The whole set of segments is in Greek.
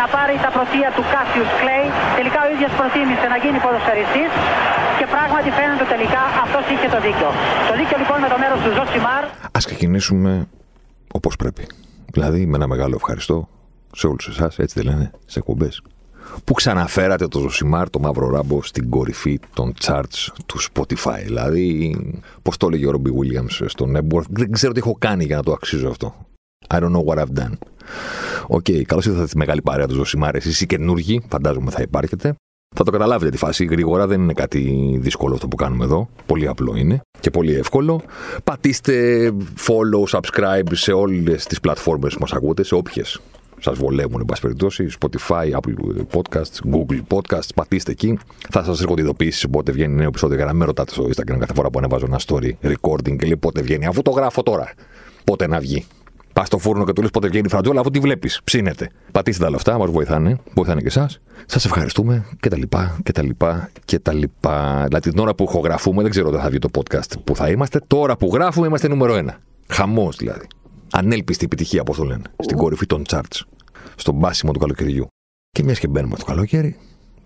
να πάρει τα πρωτεία του Κάσιους Κλέη. Τελικά ο ίδιος προτίμησε να γίνει ποδοσφαιριστής και πράγματι φαίνεται τελικά αυτός είχε το δίκιο. Το δίκιο λοιπόν με το μέρος του Ζωσιμάρ. Ας ξεκινήσουμε όπως πρέπει. Δηλαδή με ένα μεγάλο ευχαριστώ σε όλους εσάς, έτσι δεν λένε, σε εκπομπές που ξαναφέρατε το Ζωσιμάρ, το μαύρο ράμπο, στην κορυφή των charts του Spotify. Δηλαδή, πώς το έλεγε ο Ρόμπι Williams στο Knebworth, δεν ξέρω τι έχω κάνει για να το αξίζω αυτό. I don't know what I've done. Ok, okay, καλώς ήρθατε στη μεγάλη παρέα του Ζωσιμάρ. Εσείς οι καινούργοι, φαντάζομαι θα υπάρχετε. Θα το καταλάβετε τη φάση γρήγορα, δεν είναι κάτι δύσκολο αυτό που κάνουμε εδώ. Πολύ απλό είναι και πολύ εύκολο. Πατήστε follow, subscribe σε όλες τις πλατφόρμες που μας ακούτε, σε όποιες σας βολεύουν, εν πάση περιπτώσει. Spotify, Apple Podcasts, Google Podcasts. Πατήστε εκεί. Θα σας έρχονται ειδοποιήσεις όποτε βγαίνει νέο επεισόδιο. Για να μη με ρωτάτε στο Instagram κάθε φορά που ανεβάζω ένα story recording και λέει πότε βγαίνει. Αφού το γράφω τώρα. Πότε να βγει. Πας στο φούρνο και του λες πότε βγαίνει η φραντζόλα, αφού τη βλέπεις. Ψήνετε. Πατήστε τα όλα αυτά, μας βοηθάνε. Βοηθάνε και εσάς. Σας ευχαριστούμε και τα λοιπά και τα λοιπά και τα λοιπά. Δηλαδή την ώρα που ηχογραφούμε, δεν ξέρω όταν θα βγει το podcast που θα είμαστε. Τώρα που γράφουμε είμαστε νούμερο ένα. Χαμός δηλαδή ανέλπιστη επιτυχία, όπως το λένε, στην κορυφή των charts, στον μπάσιμο του καλοκαιριού. Και μιας και μπαίνουμε το καλοκαίρι,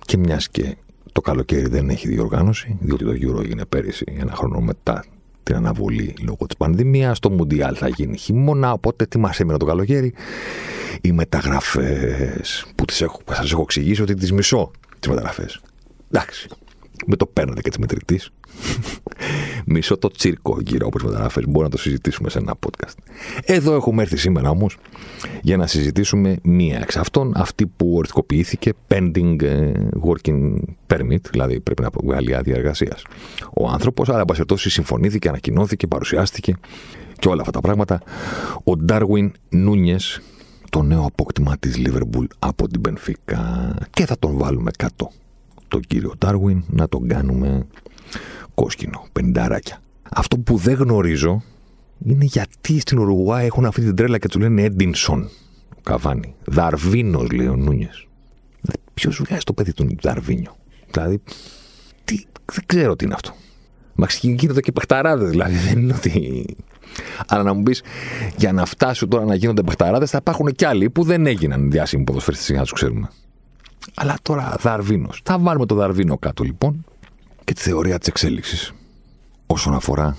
και μιας και το καλοκαίρι δεν έχει διοργάνωση, διότι το Euro έγινε πέρυσι, ένα χρόνο μετά την αναβολή λόγω της πανδημίας. Το Μουντιάλ θα γίνει χειμώνα. Οπότε τι μα έμεινε το καλοκαίρι, οι μεταγραφές που σα έχω, σας έχω εξηγήσει ότι τις μισώ τις μεταγραφές. Εντάξει, με το παίρνετε και της μετρητής. Μισό το τσίρκο γύρω από τι μεταγραφέ. Μπορούμε να το συζητήσουμε σε ένα podcast. Εδώ έχουμε έρθει σήμερα όμως για να συζητήσουμε μία εξ αυτών, αυτή που οριστικοποιήθηκε pending ε, working permit, δηλαδή πρέπει να βγάλει άδεια εργασίας. Ο άνθρωπος, αλλά εν συμφωνήθηκε, ανακοινώθηκε, παρουσιάστηκε και όλα αυτά τα πράγματα. Ο Ντάρουιν Νούνιες, το νέο απόκτημα της Liverpool από την Πενφύκα. Και θα τον βάλουμε κάτω τον κύριο Ντάρουιν να τον κάνουμε κόσκινο, πενταράκια. Αυτό που δεν γνωρίζω είναι γιατί στην Ουρουγουά έχουν αυτή την τρέλα και τους λένε Έντινσον. Καβάνι. Δαρβίνος, λέει ο Νούνιες. Ποιος βγάζει το παιδί του Δαρβίνιο; Δηλαδή, τι, δεν ξέρω τι είναι αυτό. Μα γίνεται και παιχταράδες, δηλαδή. Δεν είναι ότι. Αλλά να μου πεις, για να φτάσουν τώρα να γίνονται παιχταράδες, θα υπάρχουν κι άλλοι που δεν έγιναν διάσημοι ποδοσφαιριστές για να τους ξέρουμε. Αλλά τώρα Δαρβίνος. Θα βάλουμε το Δαρβίνο κάτω λοιπόν και τη θεωρία της εξέλιξης όσον αφορά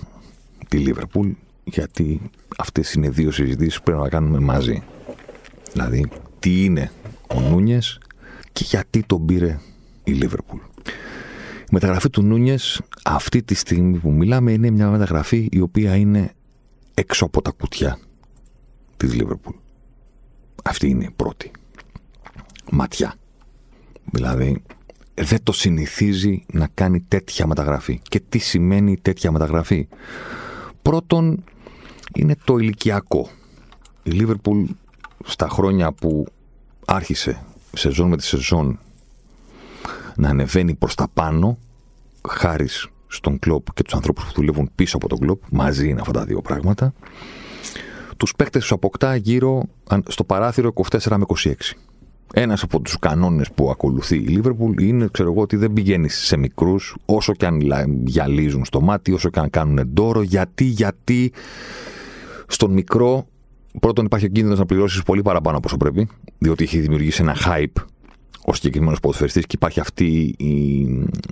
τη Λίβερπουλ, γιατί αυτές είναι δύο συζητήσεις που πρέπει να κάνουμε μαζί. Δηλαδή, τι είναι ο Νούνιες και γιατί τον πήρε η Λίβερπουλ. Η μεταγραφή του Νούνιες αυτή τη στιγμή που μιλάμε είναι μια μεταγραφή η οποία είναι έξω από τα κουτιά της Λίβερπουλ. Αυτή είναι η πρώτη ματιά. Δηλαδή, δεν το συνηθίζει να κάνει τέτοια μεταγραφή. Και τι σημαίνει τέτοια μεταγραφή; Πρώτον, είναι το ηλικιακό. Η Λίβερπουλ στα χρόνια που άρχισε σεζόν με τη σεζόν να ανεβαίνει προς τα πάνω, χάρη στον κλόπ και τους ανθρώπους που δουλεύουν πίσω από τον κλόπ, μαζί είναι αυτά τα δύο πράγματα, τους παίκτες τους αποκτά γύρω στο παράθυρο 24 με 26. Ένας από τους κανόνες που ακολουθεί η Λίβερπουλ είναι, ξέρω εγώ, ότι δεν πηγαίνεις σε μικρούς, όσο και αν γυαλίζουν στο μάτι, όσο και αν κάνουν εντόρο. Γιατί, γιατί στον μικρό, πρώτον υπάρχει ο κίνδυνος να πληρώσεις πολύ παραπάνω από όσο πρέπει, διότι έχει δημιουργήσει ένα hype ο συγκεκριμένος ποδοσφαιριστής και υπάρχει αυτή η,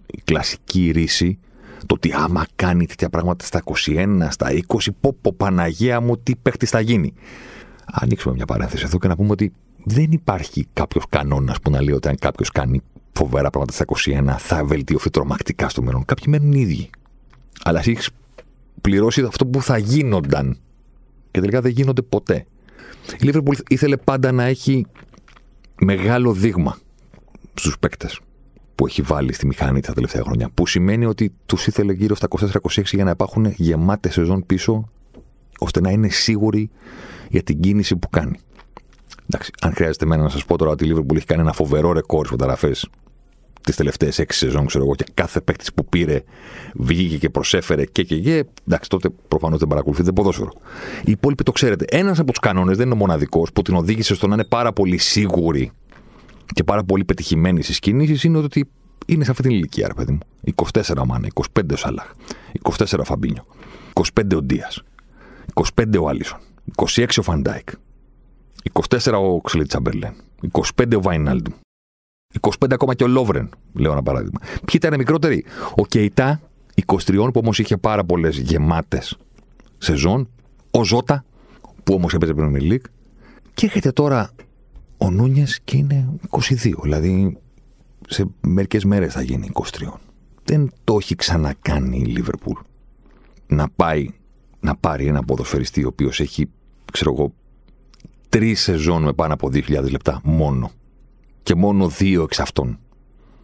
η κλασική ρίση το ότι άμα κάνει τέτοια πράγματα στα 21, στα 20, πω, πω Παναγία μου, τι παίχτης θα γίνει. Ανοίξουμε μια παρένθεση εδώ και να πούμε ότι δεν υπάρχει κάποιος κανόνας που να λέει ότι αν κάποιος κάνει φοβερά πράγματα στα 21 θα βελτιωθεί τρομακτικά στο μέλλον. Κάποιοι μένουν ίδιοι. Αλλά εσύ έχεις πληρώσει αυτό που θα γίνονταν. Και τελικά δεν γίνονται ποτέ. Η Liverpool ήθελε πάντα να έχει μεγάλο δείγμα στους παίκτες που έχει βάλει στη μηχανή τα τελευταία χρόνια. Που σημαίνει ότι τους ήθελε γύρω στα 24-26 για να υπάρχουν γεμάτες σεζόν πίσω, ώστε να είναι σίγουροι για την κίνηση που κάνει. Εντάξει, αν χρειάζεται εμένα να σας πω τώρα ότι η Liverpool έχει κάνει ένα φοβερό ρεκόρ στις μεταγραφές τις τελευταίες έξι σεζόν, ξέρω εγώ, και κάθε παίκτης που πήρε βγήκε και προσέφερε και και και. Εντάξει, τότε προφανώς δεν παρακολουθείτε ποδόσφαιρο. Οι υπόλοιποι το ξέρετε. Ένας από τους κανόνες δεν είναι ο μοναδικός που την οδήγησε στο να είναι πάρα πολύ σίγουροι και πάρα πολύ πετυχημένοι στις κινήσεις είναι ότι είναι σε αυτή την ηλικία, ρε παιδί μου. 24 ο Μάνε, 25 ο Σαλάχ, 24 ο Φαμπίνιο, 25 ο Ντίας, 25 ο Άλισον, 26 ο Φαντάικ, 24 ο Όξλεϊντ Τσάμπερλεν, 25 ο Βαϊνάλντου, 25 ακόμα και ο Λόβρεν, λέω ένα παράδειγμα. Ποιοι ήταν μικρότεροι, ο Κεϊτά, 23 που όμως είχε πάρα πολλές γεμάτες σεζόν, ο Ζώτα, που όμως έπαιζε Premier League, και έρχεται τώρα ο Νούνιες και είναι 22. Δηλαδή σε μερικές μέρες θα γίνει 23. Δεν το έχει ξανακάνει η Λίβερπουλ να πάει να πάρει ένα ποδοσφαιριστή ο οποίος έχει, ξέρω εγώ, τρεις σεζόν με πάνω από 2.000 λεπτά μόνο. Και μόνο δύο εξ αυτών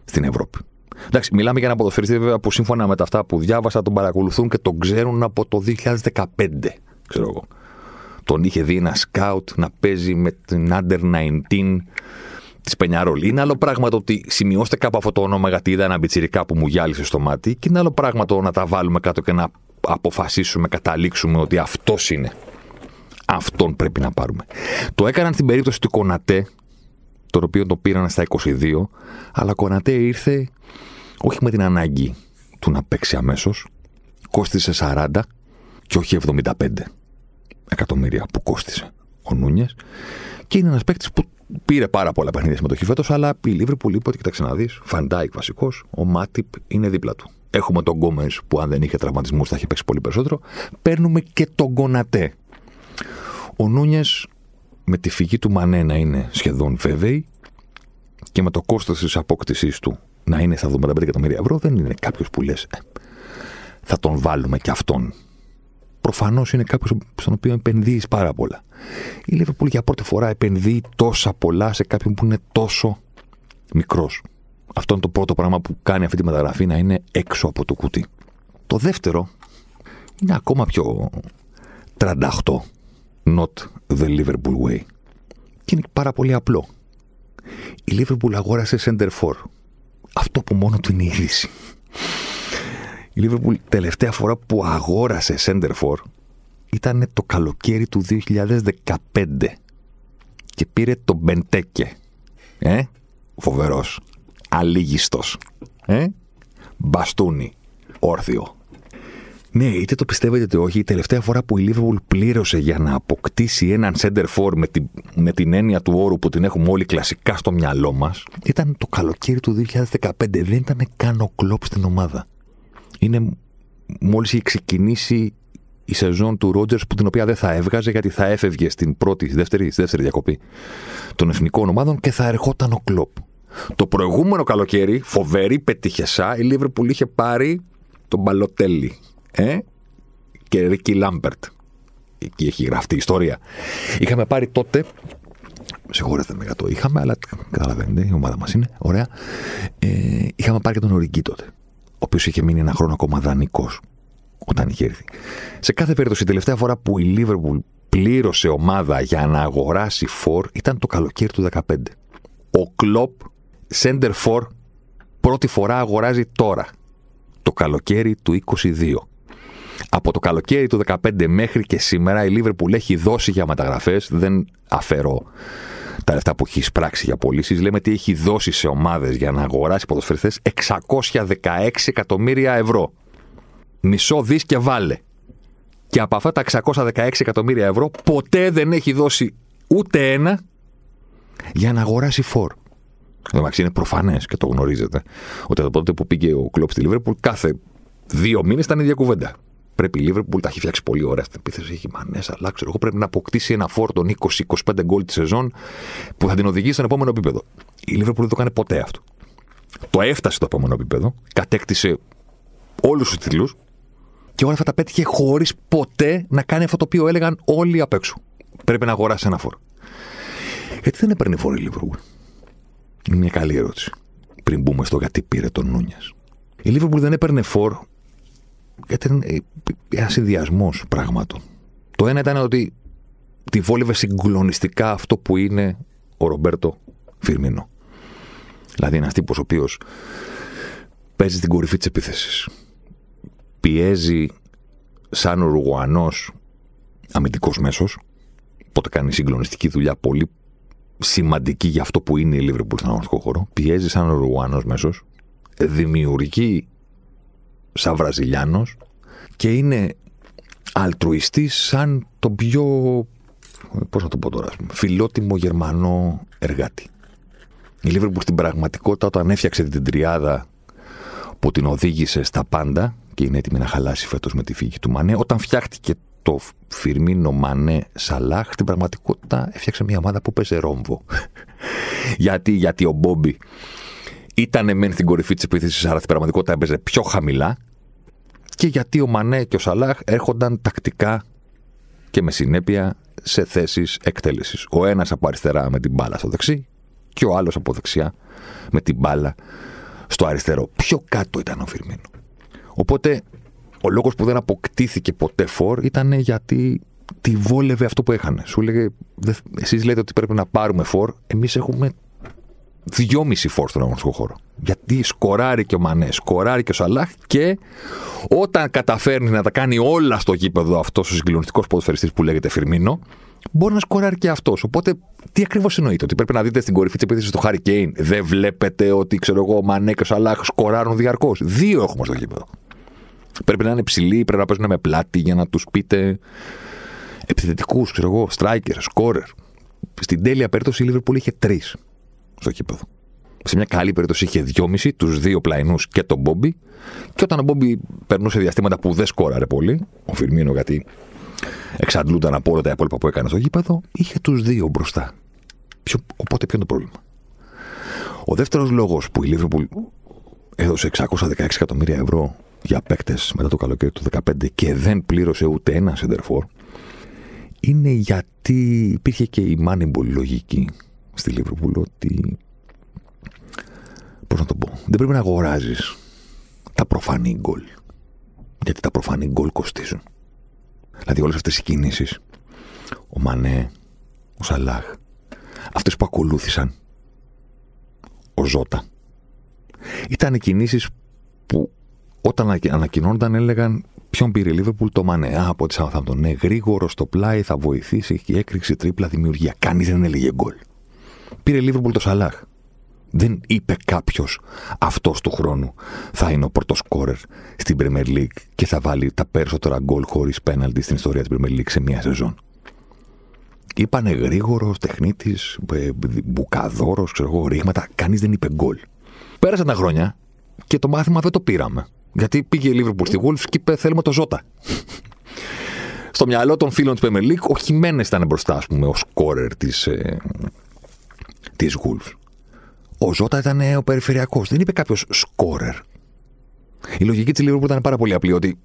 στην Ευρώπη. Εντάξει, μιλάμε για ένα ποδοσφαιριστή βέβαια που σύμφωνα με τα αυτά που διάβασα τον παρακολουθούν και τον ξέρουν από το 2015, ξέρω εγώ. Τον είχε δει ένα σκάουτ να παίζει με την Under 19 της Πενιαρόλ. Είναι άλλο πράγμα το ότι σημειώστε κάπου αυτό το όνομα γιατί είδα ένα μπιτσιρικά που μου γυάλισε στο μάτι και είναι άλλο πράγμα το να τα βάλουμε κάτω και να αποφασίσουμε, καταλήξουμε ότι αυτός είναι. Αυτόν πρέπει να πάρουμε. Το έκαναν στην περίπτωση του Κονατέ, το οποίο το πήραν στα 22, αλλά ο Κονατέ ήρθε όχι με την ανάγκη του να παίξει αμέσως, κόστησε 40 και όχι 75 εκατομμύρια που κόστησε ο Νούνιες. Και είναι ένας παίκτης που πήρε πάρα πολλά παιχνίδια συμμετοχή φέτος, αλλά η Λίβερπουλ είπε ότι κοιτάξτε να δεις, Φαντάικ βασικός, ο Μάτιπ είναι δίπλα του. Έχουμε τον Γκόμε που αν δεν είχε τραυματισμούς θα είχε παίξει πολύ περισσότερο. Παίρνουμε και τον Γκονατέ. Ο Νούνιες με τη φυγή του Μανέ να είναι σχεδόν βέβαιη και με το κόστος της απόκτησής του να είναι στα 75 εκατομμύρια ευρώ, δεν είναι κάποιος που λες, «Ε, θα τον βάλουμε και αυτόν προφανώς είναι κάποιος στον οποίο επενδύεις πάρα πολλά. Η Λίβερπουλ για πρώτη φορά επενδύει τόσα πολλά σε κάποιον που είναι τόσο μικρός. Αυτό είναι το πρώτο πράγμα που κάνει αυτή τη μεταγραφή να είναι έξω από το κουτί. Το δεύτερο είναι ακόμα πιο 38. Not the Liverpool way. Και είναι πάρα πολύ απλό. Η Liverpool αγόρασε center for. Αυτό που μόνο του είναι η είδηση. Η Liverpool τελευταία φορά που αγόρασε center for ήταν το καλοκαίρι του 2015 και πήρε το Μπεντέκε. Ε, φοβερός, αλήγιστος, ε, μπαστούνι, όρθιο. Ναι, είτε το πιστεύετε είτε όχι, η τελευταία φορά που η Liverpool πλήρωσε για να αποκτήσει έναν center for με την, με την έννοια του όρου που την έχουμε όλοι κλασικά στο μυαλό μας ήταν το καλοκαίρι του 2015. Δεν ήταν καν ο κλόπ στην ομάδα είναι μόλις έχει ξεκινήσει η σεζόν του Ρότζερ που την οποία δεν θα έβγαζε γιατί θα έφευγε στην πρώτη, στη δεύτερη, στη δεύτερη διακοπή των εθνικών ομάδων και θα ερχόταν ο κλοπ. Το προηγούμενο καλοκαίρι, φοβερή πετύχεσά, η Λίβερπουλ είχε πάρει τον Μπαλοτέλη ε; και Ρίκι Λάμπερτ. Εκεί έχει γραφτεί η ιστορία. Είχαμε πάρει τότε Συγχωρέστε με για το είχαμε, αλλά καταλαβαίνετε, η ομάδα μας είναι. Ωραία. Ε, είχαμε πάρει και τον Οριγκή τότε ο οποίος είχε μείνει ένα χρόνο ακόμα δανεικός όταν είχε έρθει. Σε κάθε περίπτωση, η τελευταία φορά που η Λίβερπουλ πλήρωσε ομάδα για να αγοράσει φορ ήταν το καλοκαίρι του 2015. Ο Κλοπ, Center for, πρώτη φορά αγοράζει τώρα. Το καλοκαίρι του 22. Από το καλοκαίρι του 2015 μέχρι και σήμερα η Λίβερπουλ έχει δώσει για μεταγραφές, δεν αφαιρώ τα λεφτά που έχει πράξει για πωλήσεις, λέμε τι έχει δώσει σε ομάδες για να αγοράσει ποδοσφαιριστές 616 εκατομμύρια ευρώ. Μισό δις και βάλε. Και από αυτά τα 616 εκατομμύρια ευρώ ποτέ δεν έχει δώσει ούτε ένα για να αγοράσει φόρ. Εντάξει, είναι προφανές και το γνωρίζετε ότι από τότε που πήγε ο Κλοπ στη Λίβερπουλ κάθε δύο μήνες ήταν η ίδια κουβέντα. Πρέπει η Λίβερπουλ τα έχει φτιάξει πολύ ωραία στην επίθεση. Έχει μανές, αλλά ξέρω εγώ πρέπει να αποκτήσει ένα φόρτο 20-25 γκολ τη σεζόν που θα την οδηγήσει στον επόμενο επίπεδο. Η Λίβερπουλ δεν το κάνει ποτέ αυτό. Το έφτασε στο επόμενο επίπεδο, κατέκτησε όλους τους τίτλους και όλα αυτά τα πέτυχε χωρίς ποτέ να κάνει αυτό το οποίο έλεγαν όλοι απ' έξω. Πρέπει να αγοράσει ένα φόρ. Γιατί δεν έπαιρνε φόρ η Λίβερπουλ. Είναι μια καλή ερώτηση. Πριν μπούμε στο γιατί πήρε τον Νούνιας. Η Λίβερπουλ δεν έπαιρνε φόρ ήταν ε, ένα συνδυασμό πραγμάτων. Το ένα ήταν ότι τη βόλευε συγκλονιστικά αυτό που είναι ο Ρομπέρτο Φιρμίνο. Δηλαδή ένα τύπο ο οποίος παίζει στην κορυφή της επίθεσης. Πιέζει σαν Ουρουγουανό αμυντικός μέσος. Οπότε κάνει συγκλονιστική δουλειά πολύ σημαντική για αυτό που είναι η Λίβερπουλ στον αγωνιστικό χώρο. Πιέζει σαν Ουρουγουανό μέσος. Δημιουργεί σαν Βραζιλιάνος και είναι αλτρουιστής σαν τον πιο, πώς να το πω τώρα, φιλότιμο Γερμανό εργάτη. Η Λίβερπουλ στην πραγματικότητα όταν έφτιαξε την τριάδα που την οδήγησε στα πάντα και είναι έτοιμη να χαλάσει φέτος με τη φύγη του Μανέ, όταν φτιάχτηκε το Φιρμίνο Μανέ Σαλάχ, στην πραγματικότητα έφτιαξε μια ομάδα που παίζει ρόμβο. γιατί, γιατί ο Μπόμπι ήταν μεν στην κορυφή της επίθεσης, αλλά στην πραγματικότητα έπαιζε πιο χαμηλά και γιατί ο Μανέ και ο Σαλάχ έρχονταν τακτικά και με συνέπεια σε θέσεις εκτέλεσης. Ο ένας από αριστερά με την μπάλα στο δεξί και ο άλλος από δεξιά με την μπάλα στο αριστερό. Πιο κάτω ήταν ο Φιρμίνο. Οπότε ο λόγος που δεν αποκτήθηκε ποτέ φόρ ήταν γιατί τη βόλευε αυτό που έχανε. Σου έλεγε, εσείς λέτε ότι πρέπει να πάρουμε φόρ, εμείς έχουμε δυόμιση φόρ στον αγωνιστικό χώρο. Γιατί σκοράρει και ο Μανέ, σκοράρει και ο Σαλάχ και όταν καταφέρνει να τα κάνει όλα στο γήπεδο αυτός ο συγκλονιστικός ποδοσφαιριστής που λέγεται Φιρμίνο, μπορεί να σκοράρει και αυτός. Οπότε, τι ακριβώς εννοείται, ότι πρέπει να δείτε στην κορυφή της επίθεσης του Χάρη Κέιν. Δεν βλέπετε ότι ξέρω εγώ, ο Μανέ και ο Σαλάχ σκοράρουν διαρκώς. Δύο έχουμε στο γήπεδο. Πρέπει να είναι ψηλοί, πρέπει να παίζουν με πλάτη για να τους πείτε επιθετικούς, ξέρω εγώ, striker, scorer. Στην τέλεια περίπτωση η Λίβερπουλ είχε τρεις στο κήπεδο. Σε μια καλή περίπτωση είχε δυόμιση, τους δύο πλαϊνούς και τον Μπόμπι. Και όταν ο Μπόμπι περνούσε διαστήματα που δεν σκόραρε πολύ, ο Φιρμίνο γιατί εξαντλούνταν από όλα τα υπόλοιπα που έκανε στο γήπεδο, είχε τους δύο μπροστά. Ποιο, οπότε ποιο είναι το πρόβλημα; Ο δεύτερος λόγος που η Λίβερπουλ έδωσε 616 εκατομμύρια ευρώ για παίκτες μετά το καλοκαίρι του 2015 και δεν πλήρωσε ούτε ένα σεντερφόρ είναι γιατί υπήρχε και η Moneyball λογική στη Λίβερπουλ ότι. Πώς να το πω. Δεν πρέπει να αγοράζεις τα προφανή γκολ. Γιατί τα προφανή γκολ κοστίζουν. Δηλαδή όλες αυτές οι κινήσεις. Ο Μανέ, ο Σαλάχ, αυτές που ακολούθησαν. Ο Ζώτα. Ήταν κινήσεις που όταν ανακοινώνονταν έλεγαν ποιον πήρε η Λίβερπουλ το Μανέ. Α, από τη Southampton. Ναι, γρήγορο στο πλάι θα βοηθήσει και έκρηξη τρίπλα δημιουργία. Κανείς δεν έλεγε γκολ πήρε Λίβερπουλ το Σαλάχ. Δεν είπε κάποιος αυτός του χρόνου θα είναι ο πρώτος σκόρερ στην Premier League και θα βάλει τα περισσότερα γκολ χωρίς πέναλτι στην ιστορία της Premier League σε μία σεζόν. Είπανε γρήγορος, τεχνίτης, ε, μπουκαδόρος, ξέρω εγώ, ρήγματα. Κανείς δεν είπε γκολ. Πέρασαν τα χρόνια και το μάθημα δεν το πήραμε. Γιατί πήγε η Λίβερπουλ στη Wolves και είπε: Θέλουμε το Ζώτα. Στο μυαλό των φίλων της Premier League, ο Χιμένε ήταν μπροστά, ας πούμε, ο σκόρερ της ε, της Wolves. Ο Ζώτα ήταν ο περιφερειακός. Δεν είπε κάποιος σκόρερ. Η λογική της Liverpool ήταν πάρα πολύ απλή. Ότι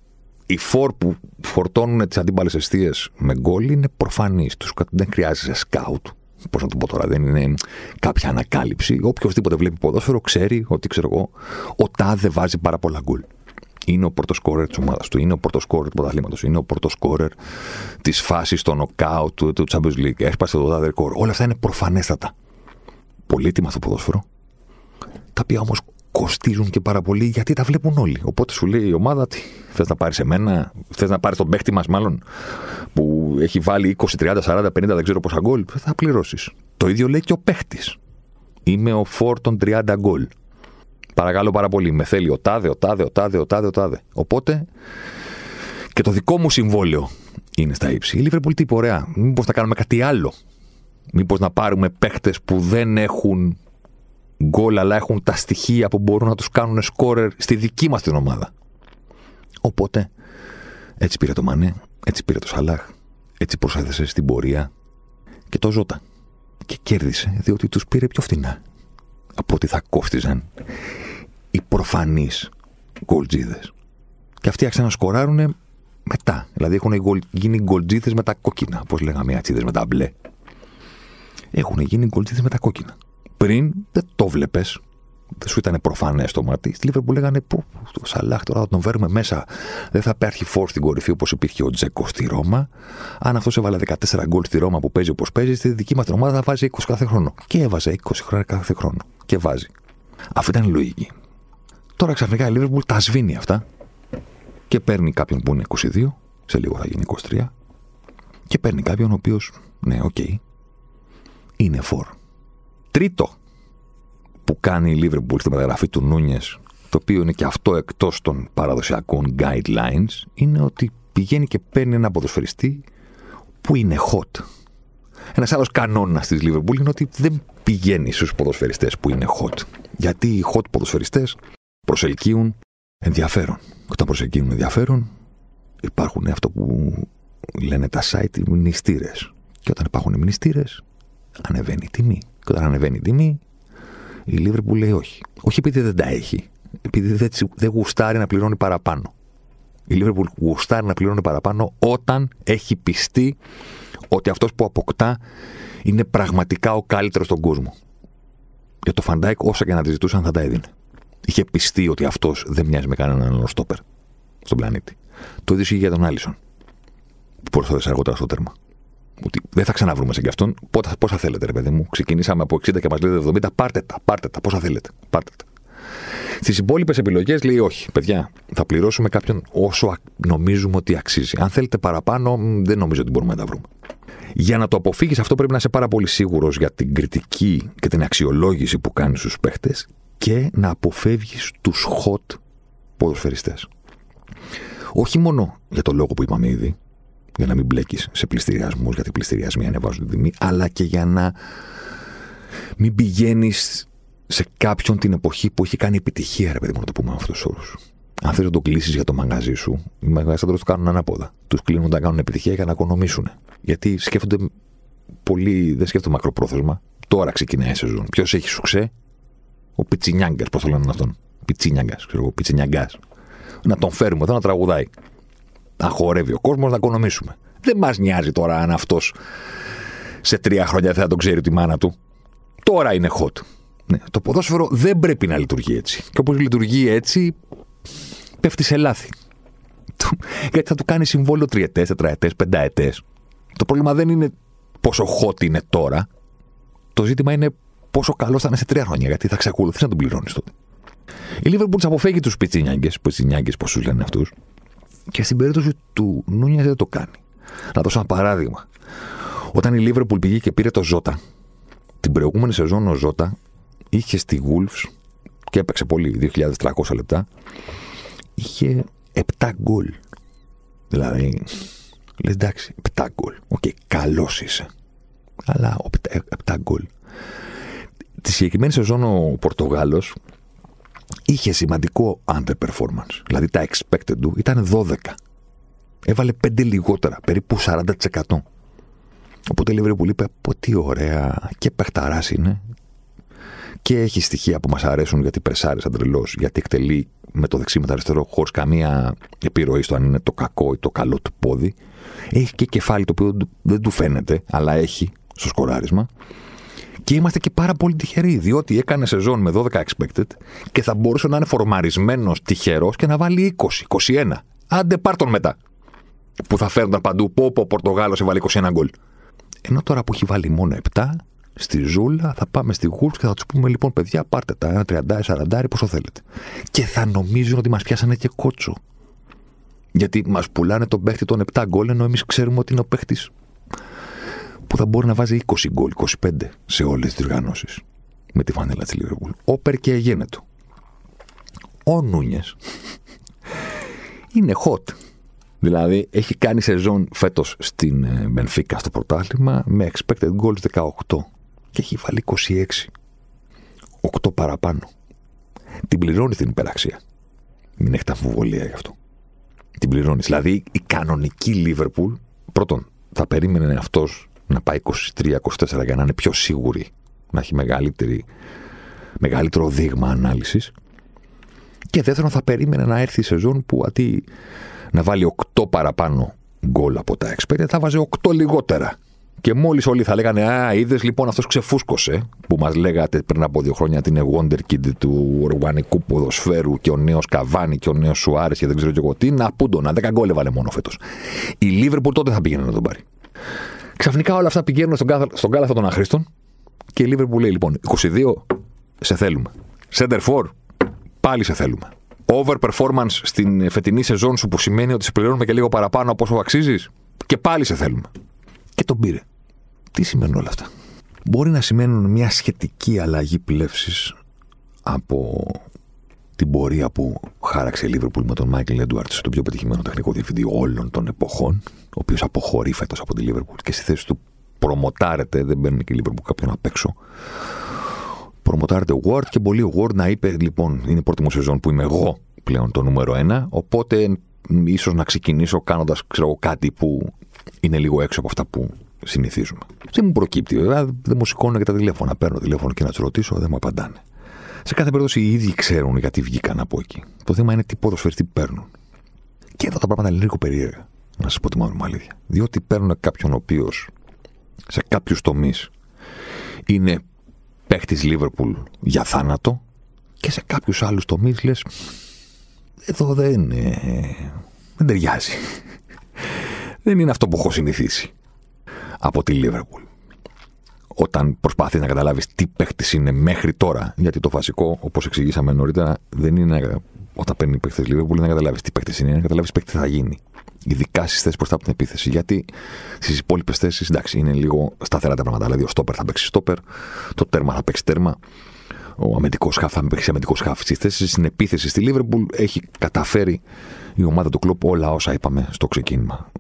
οι φόρ που φορτώνουν τις αντίπαλες αιστείες με γκολ είναι προφανείς. Δεν χρειάζεται σκάουτ. Πώς να το πω τώρα, δεν είναι κάποια ανακάλυψη. Οποιοδήποτε βλέπει ποδόσφαιρο ξέρει ότι ξέρω εγώ, ο Τάδε βάζει πάρα πολλά γκολ. Είναι ο πρώτος σκόρερ της ομάδας του, είναι ο πρώτος σκόρερ του πρωταθλήματος, είναι ο πρώτος σκόρερ της φάσης στο νοκάουτ του, του Champions League. Έσπασε το Τάδε ρεκόρ. Όλα αυτά είναι προφανέστατα πολύτιμα στο ποδόσφαιρο, τα οποία όμως κοστίζουν και πάρα πολύ γιατί τα βλέπουν όλοι. Οπότε σου λέει η ομάδα, τι θες να πάρεις εμένα, θες να πάρεις τον παίχτη μας, μάλλον, που έχει βάλει 20, 30, 40, 50, δεν ξέρω πόσα γκολ, θα πληρώσεις. Το ίδιο λέει και ο παίχτη. Είμαι ο φόρ των 30 γκολ. Παρακαλώ πάρα πολύ. Με θέλει ο τάδε, ο τάδε, ο τάδε, ο τάδε, ο τάδε. Οπότε και το δικό μου συμβόλαιο είναι στα ύψη. Η Λίβερπουλ τι ωραία. Μήπως θα κάνουμε κάτι άλλο. Μήπως να πάρουμε παίχτες που δεν έχουν γκολ αλλά έχουν τα στοιχεία που μπορούν να τους κάνουν σκόρερ στη δική μας την ομάδα. Οπότε έτσι πήρε το Μανέ, έτσι πήρε το Σαλάχ, έτσι προσέθεσε στην πορεία και το Ζώτα. Και κέρδισε διότι τους πήρε πιο φθηνά από ό,τι θα κόστιζαν οι προφανείς γκολτζίδες. Και αυτοί άρχισαν να σκοράρουν μετά. Δηλαδή έχουν γίνει γκολτζίδες με τα κόκκινα, όπως λέγαμε οι ατσίδες με τα μπλε έχουν γίνει γκολτζίδε με τα κόκκινα. Πριν δεν το βλέπει, δεν σου ήταν προφανές το μάτι. Στη Λίβερπουλ λέγανε Πού, το Σαλάχ τώρα θα τον φέρουμε μέσα. Δεν θα υπάρχει φόρ στην κορυφή όπως υπήρχε ο Τζέκο στη Ρώμα. Αν αυτός έβαλε 14 γκολ στη Ρώμα που παίζει όπως παίζει, στη δική μας ομάδα θα βάζει 20 κάθε χρόνο. Και έβαζε 20 χρόνια κάθε χρόνο. Και βάζει. Αυτή ήταν η λογική. Τώρα ξαφνικά η Λίβερπουλ τα σβήνει αυτά και παίρνει κάποιον που είναι 22, σε λίγο θα γίνει 23, και παίρνει κάποιον ο οποίος, ναι, ok, okay, είναι φορ. Τρίτο που κάνει η Λίβερπουλ στη μεταγραφή του Νούνιες, το οποίο είναι και αυτό εκτός των παραδοσιακών guidelines, είναι ότι πηγαίνει και παίρνει ένα ποδοσφαιριστή που είναι hot. Ένας άλλος κανόνας της Λίβερπουλ είναι ότι δεν πηγαίνει στους ποδοσφαιριστές που είναι hot. Γιατί οι hot ποδοσφαιριστές προσελκύουν ενδιαφέρον. Όταν προσελκύουν ενδιαφέρον, υπάρχουν αυτό που λένε τα site οι μνηστήρες. Και όταν υπάρχουν μνηστήρες, ανεβαίνει η τιμή. Και όταν ανεβαίνει η τιμή, η Λίβερπουλ λέει όχι. Όχι επειδή δεν τα έχει. Επειδή δεν, δεν γουστάρει να πληρώνει παραπάνω. Η Λίβερπουλ γουστάρει να πληρώνει παραπάνω όταν έχει πιστεί ότι αυτός που αποκτά είναι πραγματικά ο καλύτερος στον κόσμο. Για το Φαντάικ, όσα και να της ζητούσαν, θα τα έδινε. Είχε πειστεί ότι αυτός δεν μοιάζει με κανέναν άλλο στόπερ στον πλανήτη. Το ίδιο είχε για τον Άλισον. Που προσθέτει αργότερα στο τέρμα. Ότι δεν θα ξαναβρούμε σαν κι αυτόν. Πόσα, πόσα θέλετε, ρε παιδί μου. Ξεκινήσαμε από 60 και μας λέτε 70. Πάρτε τα, πάρτε τα. Πόσα θέλετε. Πάρτε τα. Στις υπόλοιπες επιλογές λέει όχι, παιδιά. Θα πληρώσουμε κάποιον όσο νομίζουμε ότι αξίζει. Αν θέλετε παραπάνω, δεν νομίζω ότι μπορούμε να τα βρούμε. Για να το αποφύγεις αυτό, πρέπει να είσαι πάρα πολύ σίγουρος για την κριτική και την αξιολόγηση που κάνεις στους παίχτες και να αποφεύγεις τους hot ποδοσφαιριστές. Όχι μόνο για το λόγο που είπαμε ήδη, για να μην μπλέκεις σε πληστηριασμούς, γιατί οι πληστηριασμοί ανεβάζουν την τιμή, αλλά και για να μην πηγαίνεις σε κάποιον την εποχή που έχει κάνει επιτυχία, ρε παιδί μου, να το πούμε με αυτού του όρου. Αν θες να το κλείσεις για το μαγαζί σου, οι μαγαζάτρε το κάνουν ανάποδα. Τους κλείνουν να κάνουν επιτυχία για να οικονομήσουν. Γιατί σκέφτονται πολύ, δεν σκέφτονται μακροπρόθεσμα. Τώρα ξεκινάει η σεζόν. Ποιος έχει σουξέ, ο Πιτσινιάγκας, πώς το λένε αυτόν. Πιτσινιάγκας, ξέρω εγώ, Πιτσινιάγκας. Να τον φέρουμε εδώ να τραγουδάει. Να χορεύει ο κόσμος, να οικονομήσουμε. Δεν μας νοιάζει τώρα αν αυτός σε τρία χρόνια θα τον ξέρει τη μάνα του. Τώρα είναι hot. Ναι, το ποδόσφαιρο δεν πρέπει να λειτουργεί έτσι. Και όπως λειτουργεί έτσι, πέφτει σε λάθη. Γιατί θα του κάνει συμβόλαιο τριετές, τετραετές, πενταετές. Το πρόβλημα δεν είναι πόσο hot είναι τώρα. Το ζήτημα είναι πόσο καλό θα είναι σε τρία χρόνια. Γιατί θα ξεκολουθείς να τον πληρώνεις τότε. Η Λίβερπουλς αποφεύγει τους πιτσινιάγκες, πιτσινιάγκες, πώ τους λένε αυτούς. Και στην περίπτωση του Νούνια δεν το κάνει. Να δώσω ένα παράδειγμα. Όταν η Λίβερπουλ πήγε και πήρε το Ζώτα, την προηγούμενη σεζόν ο Ζώτα είχε στη Wolves και έπαιξε πολύ, 2.300 λεπτά, είχε 7 γκολ. Δηλαδή, λες εντάξει, 7 γκολ. Ok, okay, καλός είσαι. Αλλά 7 γκολ. Τη συγκεκριμένη σεζόν ο Πορτογάλος είχε σημαντικό underperformance. Δηλαδή τα expected του ήταν 12. Έβαλε 5 λιγότερα, περίπου 40%. Οπότε η Λίβερπουλ είπε: Πω τι ωραία και παιχταράς είναι και έχει στοιχεία που μας αρέσουν γιατί πρεσάρει σαν τρελός, γιατί εκτελεί με το δεξί με το αριστερό χωρίς καμία επιρροή στο αν είναι το κακό ή το καλό του πόδι. Έχει και κεφάλι το οποίο δεν του φαίνεται, αλλά έχει στο σκοράρισμα. Και είμαστε και πάρα πολύ τυχεροί, διότι έκανε σεζόν με 12 expected και θα μπορούσε να είναι φορμαρισμένος τυχερός και να βάλει 20, 21. Άντε πάρ τον μετά. Που θα φέρνονταν παντού. Πω, πω, ο Πορτογάλος έβαλε 21 γκολ. Ενώ τώρα που έχει βάλει μόνο 7, στη Ζούλα, θα πάμε στη Γούλτ και θα τους πούμε λοιπόν, παιδιά, πάρτε τα ένα 30, 40, πόσο θέλετε. Και θα νομίζουν ότι μας πιάσανε και κότσο. Γιατί μας πουλάνε τον παίχτη των 7 γκολ, ενώ εμείς ξέρουμε ότι είναι ο παίχτης που θα μπορεί να βάζει 20 γκολ, 25 σε όλες τις διοργανώσεις. Με τη φανέλα της Λίβερπουλ. Όπερ και εγένετο. Ο Νούνιες είναι hot. Δηλαδή έχει κάνει σεζόν φέτος στην Μπενφίκα στο πρωτάθλημα με expected goals 18 και έχει βάλει 26. 8 παραπάνω. Την πληρώνει την υπεραξία. Μην έχετε αμφιβολία γι' αυτό. Την πληρώνεις. Δηλαδή η κανονική Λίβερπουλ, πρώτον, θα περίμενε αυτός να πάει 23-24 για να είναι πιο σίγουρη, να έχει μεγαλύτερη, μεγαλύτερο δείγμα ανάλυσης. Και δεύτερον, θα περίμενε να έρθει η σεζόν που αντί να βάλει 8 παραπάνω γκολ από τα εξπέρια, θα βάζει 8 λιγότερα. Και μόλις όλοι θα λέγανε Α, είδες λοιπόν αυτός ξεφούσκωσε, που μας λέγατε πριν από δύο χρόνια ότι είναι Wonder Kid του οργανικού ποδοσφαίρου και ο νέος Καβάνη και ο νέος Σουάρε και δεν ξέρω και εγώ τι. Να πούντο, να 10 γκολ έβαλε μόνο φέτος. Η Λίβερπουλ τότε θα πήγαινε να τον πάρει. Ξαφνικά όλα αυτά πηγαίνουν στον, κάθα, στον κάλαθο των αχρήστων και η Λίβερπουλ λέει λοιπόν 22 σε θέλουμε. Center for, πάλι σε θέλουμε. Over performance στην φετινή σεζόν σου που σημαίνει ότι σε πληρώνουμε και λίγο παραπάνω από όσο αξίζεις. Και πάλι σε θέλουμε. Και τον πήρε. Τι σημαίνουν όλα αυτά; Μπορεί να σημαίνουν μια σχετική αλλαγή πλεύσης από την πορεία που χάραξε η Λίβερπουλ με τον Μάικλ Έντουαρτ, τον πιο πετυχημένο τεχνικό διευθυντή όλων των εποχών, ο οποίος αποχωρεί φέτος από τη Λίβερπουλ και στη θέση του προμοτάρεται, δεν μπαίνει και η Λίβερπουλ κάποιον απ' έξω. Προμοτάρεται ο Ward και πολύ ο Ward να είπε: Λοιπόν, είναι η πρώτη μου σεζόν που είμαι εγώ πλέον το νούμερο ένα, οπότε ίσως να ξεκινήσω κάνοντας κάτι που είναι λίγο έξω από αυτά που συνηθίζουμε. Δεν μου προκύπτει βέβαια, δεν μου σηκώνουν και τα τηλέφωνα. Παίρνω τηλέφωνο και να τους ρωτήσω, δεν μου απαντάνε. Σε κάθε περίπτωση οι ίδιοι ξέρουν γιατί βγήκαν από εκεί. Το θέμα είναι τι ποδοσφαιριστή παίρνουν. Και εδώ τα πράγματα είναι λίγο περίεργα. Να σας πω τη μαύρη μου αλήθεια. Διότι παίρνουν κάποιον ο οποίος σε κάποιους τομείς είναι παίχτης Λίβερπουλ για θάνατο και σε κάποιους άλλους τομείς λες. Εδώ δεν, ε, δεν ταιριάζει. δεν είναι αυτό που έχω συνηθίσει από τη Λίβερπουλ όταν προσπαθεί να καταλάβεις τι παίχτης είναι μέχρι τώρα. Γιατί το βασικό, όπως εξηγήσαμε νωρίτερα, δεν είναι όταν παίρνει παίχτης Λίβερπουλ να καταλάβεις τι παίχτης είναι, να καταλάβεις παίχτη θα γίνει. Ειδικά στις θέσεις μπροστά από την επίθεση. Γιατί στις υπόλοιπες θέσεις, εντάξει, είναι λίγο σταθερά τα πράγματα. Δηλαδή, ο στόπερ θα παίξει στόπερ, το τέρμα θα παίξει τέρμα, ο αμυντικό χάφ θα παίξει αμυντικό χάφ. Στις θέσεις στην επίθεση στη Λίβερπουλ έχει καταφέρει η ομάδα του κλοπ όλα όσα είπαμε στο ξεκίνημα.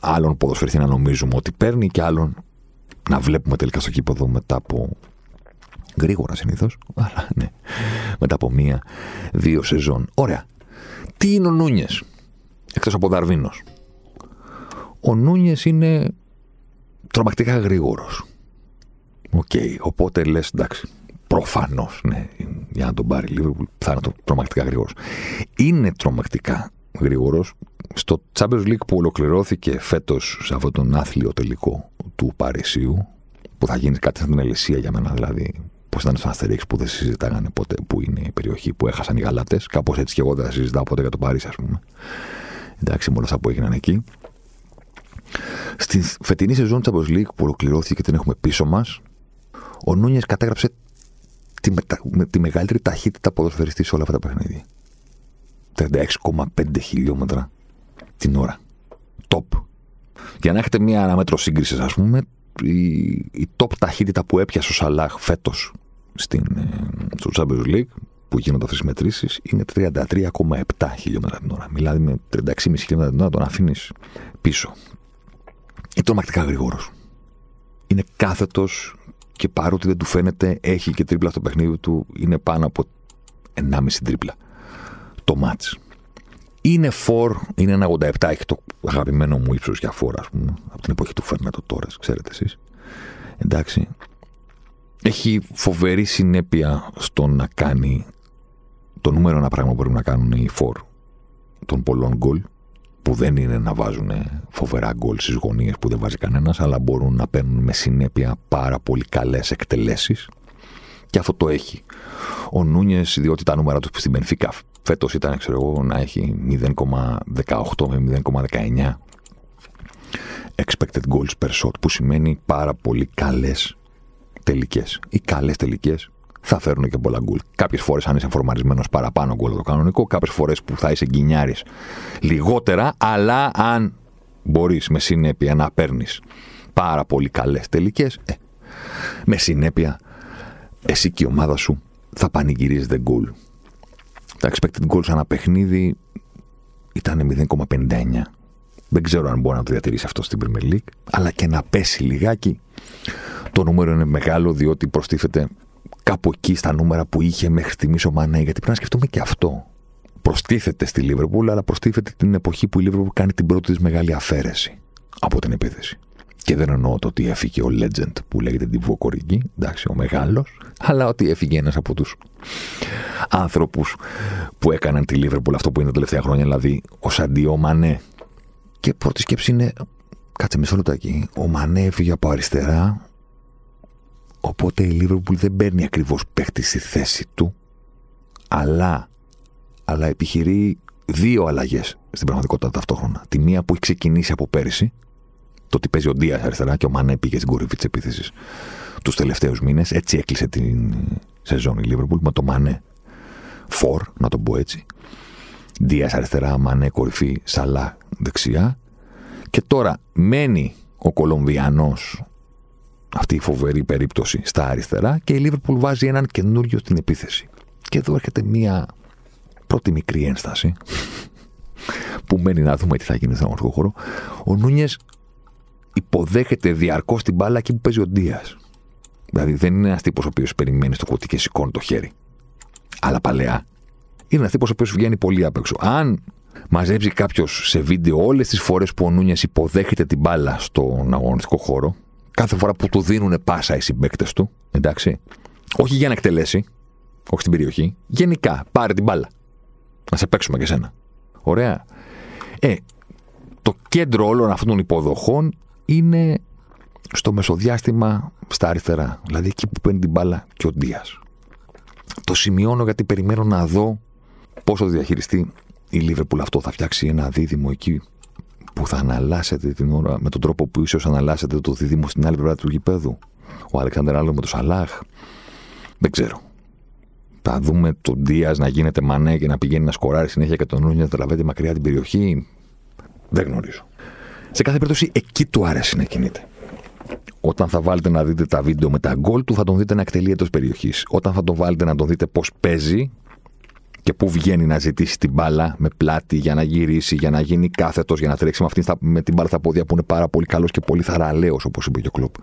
Άλλον ποδοσφαιριστή να νομίζουμε ότι παίρνει και άλλον να βλέπουμε τελικά στο κήπεδο μετά από γρήγορα συνήθως, αλλά ναι, μετά από μία-δύο σεζόν. Ωραία. Τι είναι ο Νούνιες, εκτός από Δαρβίνος; Ο Νούνιες είναι τρομακτικά γρήγορος. Ok, okay, οπότε λες εντάξει. Προφανώς, ναι, για να τον πάρει λίγο θα είναι το τρομακτικά γρήγορος. Είναι τρομακτικά γρήγορος στο Champions League που ολοκληρώθηκε φέτος σε αυτόν τον άθλιο τελικό του Παρισίου, που θα γίνει κάτι σαν την Ελυσία για μένα, δηλαδή πώς ήταν στο Αστερίξ που δεν συζητάγανε ποτέ που είναι η περιοχή που έχασαν οι γαλάτες. Κάπως έτσι και εγώ δεν συζητάω ποτέ για το Παρίσι, ας πούμε. Εντάξει, με όλα αυτά που έγιναν εκεί. Στη φετινή σεζόν τη Champions League που ολοκληρώθηκε και την έχουμε πίσω μας, ο Νούνιες κατέγραψε τη, μετα... με τη μεγαλύτερη ταχύτητα ποδοσφαιριστή σε όλα αυτά τα παιχνίδια. 36,5 χιλιόμετρα την ώρα. Top. Για να έχετε μία αναμέτρο σύγκρισης, ας πούμε, η, η top ταχύτητα που έπιασε ο Σαλάχ φέτος ε, στο Champions League, που γίνονται αυτές τι μετρήσεις, είναι 33,7 χιλιόμετρα την ώρα. Μιλάει με 36,5 χιλιόμετρα την ώρα, τον αφήνεις πίσω. Είναι τρομακτικά γρήγορος. Είναι κάθετος και παρότι δεν του φαίνεται, έχει και τρίπλα στο παιχνίδι του, είναι πάνω από 1,5 τρίπλα το μάτς. Είναι φορ, είναι ένα 87, έχει το αγαπημένο μου ύψος για φορ, ας πούμε, από την εποχή του Φέρνατο τώρα, ξέρετε εσείς. Εντάξει. Έχει φοβερή συνέπεια στο να κάνει το νούμερο ένα πράγμα που πρέπει να κάνουν οι φορ των πολλών γκολ, που δεν είναι να βάζουν φοβερά γκολ στις γωνίες που δεν βάζει κανένας, αλλά μπορούν να παίρνουν με συνέπεια πάρα πολύ καλές εκτελέσεις. Και αυτό το έχει. Ο Νούνιες, διότι τα νούμερα τους στην Μπενφίκα Φέτος ήταν, ξέρω εγώ, να έχει 0,18 με 0,19 expected goals per shot, που σημαίνει πάρα πολύ καλές τελικές. Οι καλές τελικές θα φέρουν και πολλά γκολ. Κάποιες φορές, αν είσαι φορμαρισμένος παραπάνω γκολ το κανονικό, κάποιες φορές που θα είσαι γκινιάρης λιγότερα, αλλά αν μπορείς με συνέπεια να παίρνεις πάρα πολύ καλές τελικές, ε, με συνέπεια εσύ και η ομάδα σου θα πανηγυρίζετε γκολ τα expected goals ένα παιχνίδι ήταν 0,59. Δεν ξέρω αν μπορεί να το διατηρήσει αυτό στην Premier League, αλλά και να πέσει λιγάκι. Το νούμερο είναι μεγάλο διότι προστίθεται κάπου εκεί στα νούμερα που είχε μέχρι στιγμής ο Μανέ. Γιατί πρέπει να σκεφτούμε και αυτό. Προστίθεται στη Liverpool, αλλά προστίθεται την εποχή που η Liverpool κάνει την πρώτη της μεγάλη αφαίρεση από την επίθεση. Και δεν εννοώ το ότι έφυγε ο legend που λέγεται την Βοκορική, εντάξει, ο μεγάλος, αλλά ότι έφυγε ένας από τους άνθρωπους που έκαναν τη Λίβερπουλ αυτό που είναι τα τελευταία χρόνια, δηλαδή ο Σαντιό Μανέ. Και πρώτη σκέψη είναι, κάτσε μισό λεπτάκι, ο Μανέ έφυγε από αριστερά, οπότε η Λίβερπουλ δεν παίρνει ακριβώς παίχτη στη θέση του, αλλά, αλλά επιχειρεί δύο αλλαγές στην πραγματικότητα ταυτόχρονα. Τη μία που έχει ξεκινήσει από πέρυσι, το ότι παίζει ο Ντίας αριστερά και ο Μανέ πήγε στην κορυφή της επίθεσης τους τελευταίους μήνες. Έτσι έκλεισε την σεζόν η Λίβερπουλ με το Μανέ φορ, να το πω έτσι. Δία αριστερά, Μανέ κορυφή, Σαλά δεξιά. Και τώρα μένει ο Κολομβιανός αυτή η φοβερή περίπτωση στα αριστερά και η Λίβερπουλ βάζει έναν καινούριο στην επίθεση. Και εδώ έρχεται μία πρώτη μικρή ένσταση που μένει να δούμε τι θα γίνει στον αγωνιστικό χώρο. Ο Νούνιες υποδέχεται διαρκώς την μπάλα εκεί που παίζει ο Ντίας. Δηλαδή δεν είναι ένας τύπος ο οποίος περιμένει στο κουτί και σηκώνει το χέρι. Αλλά παλαιά. Είναι ένας τύπος ο οποίος βγαίνει πολύ απ' έξω. Αν μαζέψει κάποιος σε βίντεο όλες τις φορές που ο Νούνιε υποδέχεται την μπάλα στον αγωνιστικό χώρο, κάθε φορά που του δίνουν πάσα οι συμπαίκτες του, εντάξει, όχι για να εκτελέσει, όχι στην περιοχή, γενικά πάρε την μπάλα. Να σε παίξουμε και σένα. Ωραία. Ε, το κέντρο όλων αυτών των υποδοχών είναι στο μεσοδιάστημα στα αριστερά. Δηλαδή εκεί που παίρνει την μπάλα και ο Ντίας. Το σημειώνω γιατί περιμένω να δω πόσο διαχειριστεί η Λίβερπουλ αυτό. Θα φτιάξει ένα δίδυμο εκεί που θα αναλάσετε την ώρα με τον τρόπο που ίσως αναλάσετε το δίδυμο στην άλλη πλευρά του γηπέδου. Ο Αλεξάνδρ Άλλο με το Σαλάχ. Δεν ξέρω. Θα δούμε τον Ντίας να γίνεται μανέ και να πηγαίνει να σκοράρει συνέχεια και τον Νούνιας να τραβέται μακριά την περιοχή. Δεν γνωρίζω. Σε κάθε περίπτωση εκεί του άρεσε να κινείται. Όταν θα βάλετε να δείτε τα βίντεο με τα γκολ του, θα τον δείτε να εκτελεί εντός περιοχής. Όταν θα τον βάλετε να τον δείτε πώς παίζει και πού βγαίνει να ζητήσει την μπάλα με πλάτη για να γυρίσει, για να γίνει κάθετος, για να τρέξει με, αυτή, με την μπάλα στα πόδια που είναι πάρα πολύ καλός και πολύ θαραλέος, όπως είπε και ο Κλοπ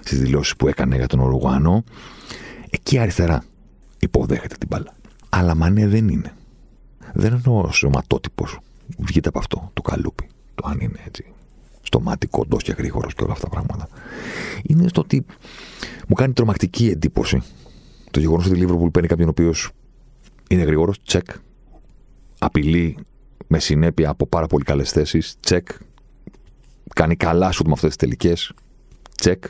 στις δηλώσεις που έκανε για τον Οργουάνο. Εκεί αριστερά υποδέχεται την μπάλα. Αλλά μανέ δεν είναι. Δεν εννοώ σωματότυπος. Βγείτε από αυτό το καλούπι. Το αν είναι έτσι. Στο μάτι κοντό και γρήγορος και όλα αυτά τα πράγματα. Είναι στο ότι μου κάνει τρομακτική εντύπωση το γεγονός ότι η Λίβερπουλ παίρνει κάποιον ο οποίος είναι γρήγορος, τσεκ. Απειλεί με συνέπεια από πάρα πολύ καλές θέσεις, τσεκ. Κάνει καλά σου με αυτές τις τελικές, τσεκ.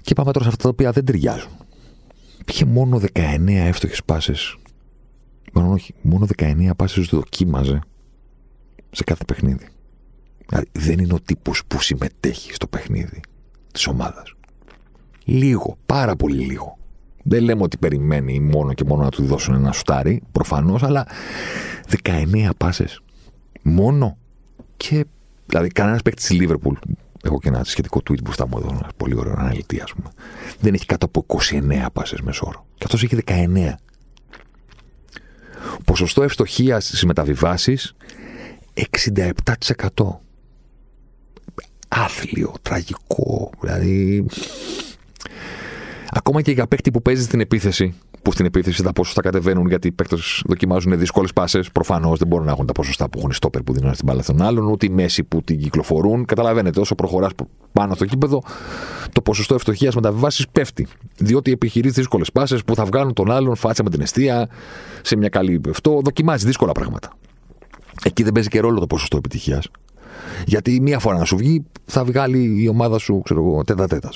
Και πάμε τώρα σε αυτά τα οποία δεν ταιριάζουν είχε μόνο 19 εύστοχες πάσες. Μάλλον όχι, μόνο 19 πάσες δοκίμαζε σε κάθε παιχνίδι. Δηλαδή δεν είναι ο τύπος που συμμετέχει στο παιχνίδι της ομάδας. Λίγο, πάρα πολύ λίγο. Δεν λέμε ότι περιμένει μόνο και μόνο να του δώσουν ένα σουτάρι, προφανώς, αλλά 19 πάσες. Μόνο. Και δηλαδή κανένας παίκτης της Λίβερπουλ έχω και ένα σχετικό tweet που μου εδώ, ένας πολύ ωραίος αναλυτή, ας πούμε. Δεν έχει κάτω από 29 πάσες μεσόωρο. Και αυτός έχει 19. Ποσοστό ευστοχίας στις μεταβιβάσεις 67%. Άθλιο, τραγικό. Δηλαδή. Ακόμα και για παίκτη που παίζει στην επίθεση, που στην επίθεση τα ποσοστά κατεβαίνουν γιατί οι παίκτες δοκιμάζουν δύσκολες πάσες. Προφανώς δεν μπορούν να έχουν τα ποσοστά που έχουν οι στόπερ που δίνουν στην μπάλα των άλλων, ούτε οι μέση που την κυκλοφορούν. Καταλαβαίνετε, όσο προχωράς πάνω στο κήπεδο, το ποσοστό ευστοχίας μεταβιβάσει πέφτει. Διότι επιχειρείς δύσκολες πάσες που θα βγάλουν τον άλλον φάτσα με την αιστεία, σε μια καλή. Αυτό δοκιμάζει δύσκολα πράγματα. Εκεί δεν παίζει και ρόλο το ποσοστό επιτυχίας. Γιατί μία φορά να σου βγει, θα βγάλει η ομάδα σου, ξέρω εγώ, τέτα τέτα.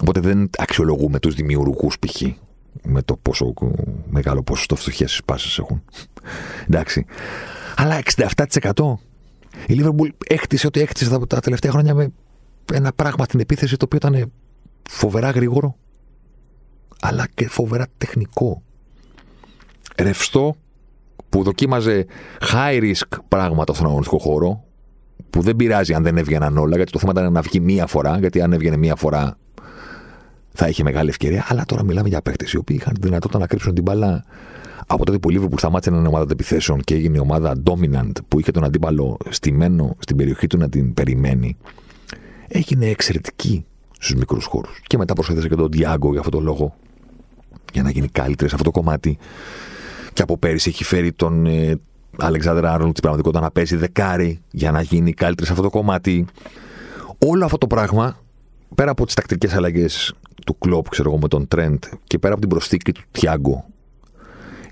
Οπότε δεν αξιολογούμε τους δημιουργούς π.χ με το πόσο μεγάλο ποσοστό φτωχίας στι πάσει έχουν. Εντάξει. Αλλά 67%. Η Liverpool έκτισε ό,τι έκτισε τα, τα τελευταία χρόνια με ένα πράγμα στην επίθεση το οποίο ήταν φοβερά γρήγορο, αλλά και φοβερά τεχνικό. Ρευστό, που δοκίμαζε high risk πράγματα στον αγωνιστικό χώρο, που δεν πειράζει αν δεν έβγαιναν όλα, γιατί το θέμα ήταν να βγει μία φορά, γιατί αν έβγαινε μία φορά θα είχε μεγάλη ευκαιρία. Αλλά τώρα μιλάμε για παίχτε οι οποίοι είχαν τη δυνατότητα να κρύψουν την μπάλα από τότε που η Liverpool σταμάτησε να είναι ομάδα επιθέσεων και έγινε η ομάδα dominant που είχε τον αντίπαλο στημένο στην περιοχή του να την περιμένει. Έγινε εξαιρετική στους μικρούς χώρους. Και μετά προσέθεσε και τον Diago για αυτόν τον λόγο για να γίνει καλύτερη σε αυτό το κομμάτι. Και από πέρυσι έχει φέρει τον ε, Αλεξάνδρα Άρον στην πραγματικότητα να παίζει δεκάρι για να γίνει καλύτερη σε αυτό το κομμάτι. Όλο αυτό το πράγμα, πέρα από τις τακτικές αλλαγές του Κλοπ, ξέρω εγώ, με τον Τρέντ και πέρα από την προσθήκη του Τιάγκο,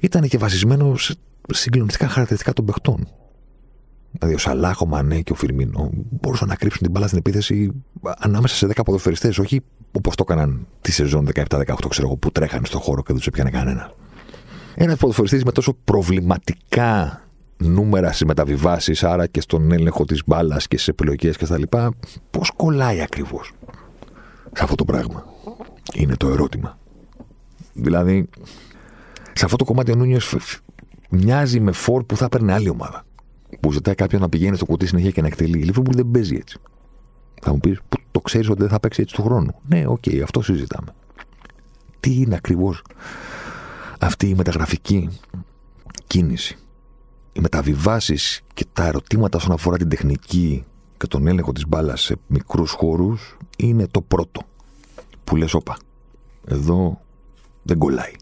ήταν και βασισμένο σε συγκλονιστικά χαρακτηριστικά των παιχτών. Δηλαδή ο Σαλάχ, ο Μανέ και ο Φιρμίνο μπορούσαν να κρύψουν την μπάλα στην επίθεση ανάμεσα σε 10 ποδοσφαιριστές, όχι όπως το έκαναν τη σεζόν 17-18, ξέρω εγώ, που τρέχανε στον χώρο και δεν τους έπιανε κανένα. Ένας ποδοσφαιριστής με τόσο προβληματικά νούμερα στις μεταβιβάσεις, άρα και στον έλεγχο της μπάλας και στις επιλογές κτλ. Πώς κολλάει ακριβώς σε αυτό το πράγμα. Είναι το ερώτημα. Δηλαδή, Σε αυτό το κομμάτι ο Νούνιες μοιάζει με φορ που θα έπαιρνε άλλη ομάδα. Που ζητάει κάποιον να πηγαίνει στο κουτί συνέχεια και να εκτελεί. Η Λίβερπουλ δεν παίζει έτσι. Θα μου πεις, το ξέρεις ότι δεν θα παίξει έτσι του χρόνου. Ναι, ok, okay, αυτό συζητάμε. Τι είναι ακριβώς αυτή η μεταγραφική κίνηση; Οι μεταβιβάσεις και τα ερωτήματα όσον αφορά την τεχνική και τον έλεγχο της μπάλας σε μικρούς χώρους είναι το πρώτο που λες όπα εδώ δεν κολλάει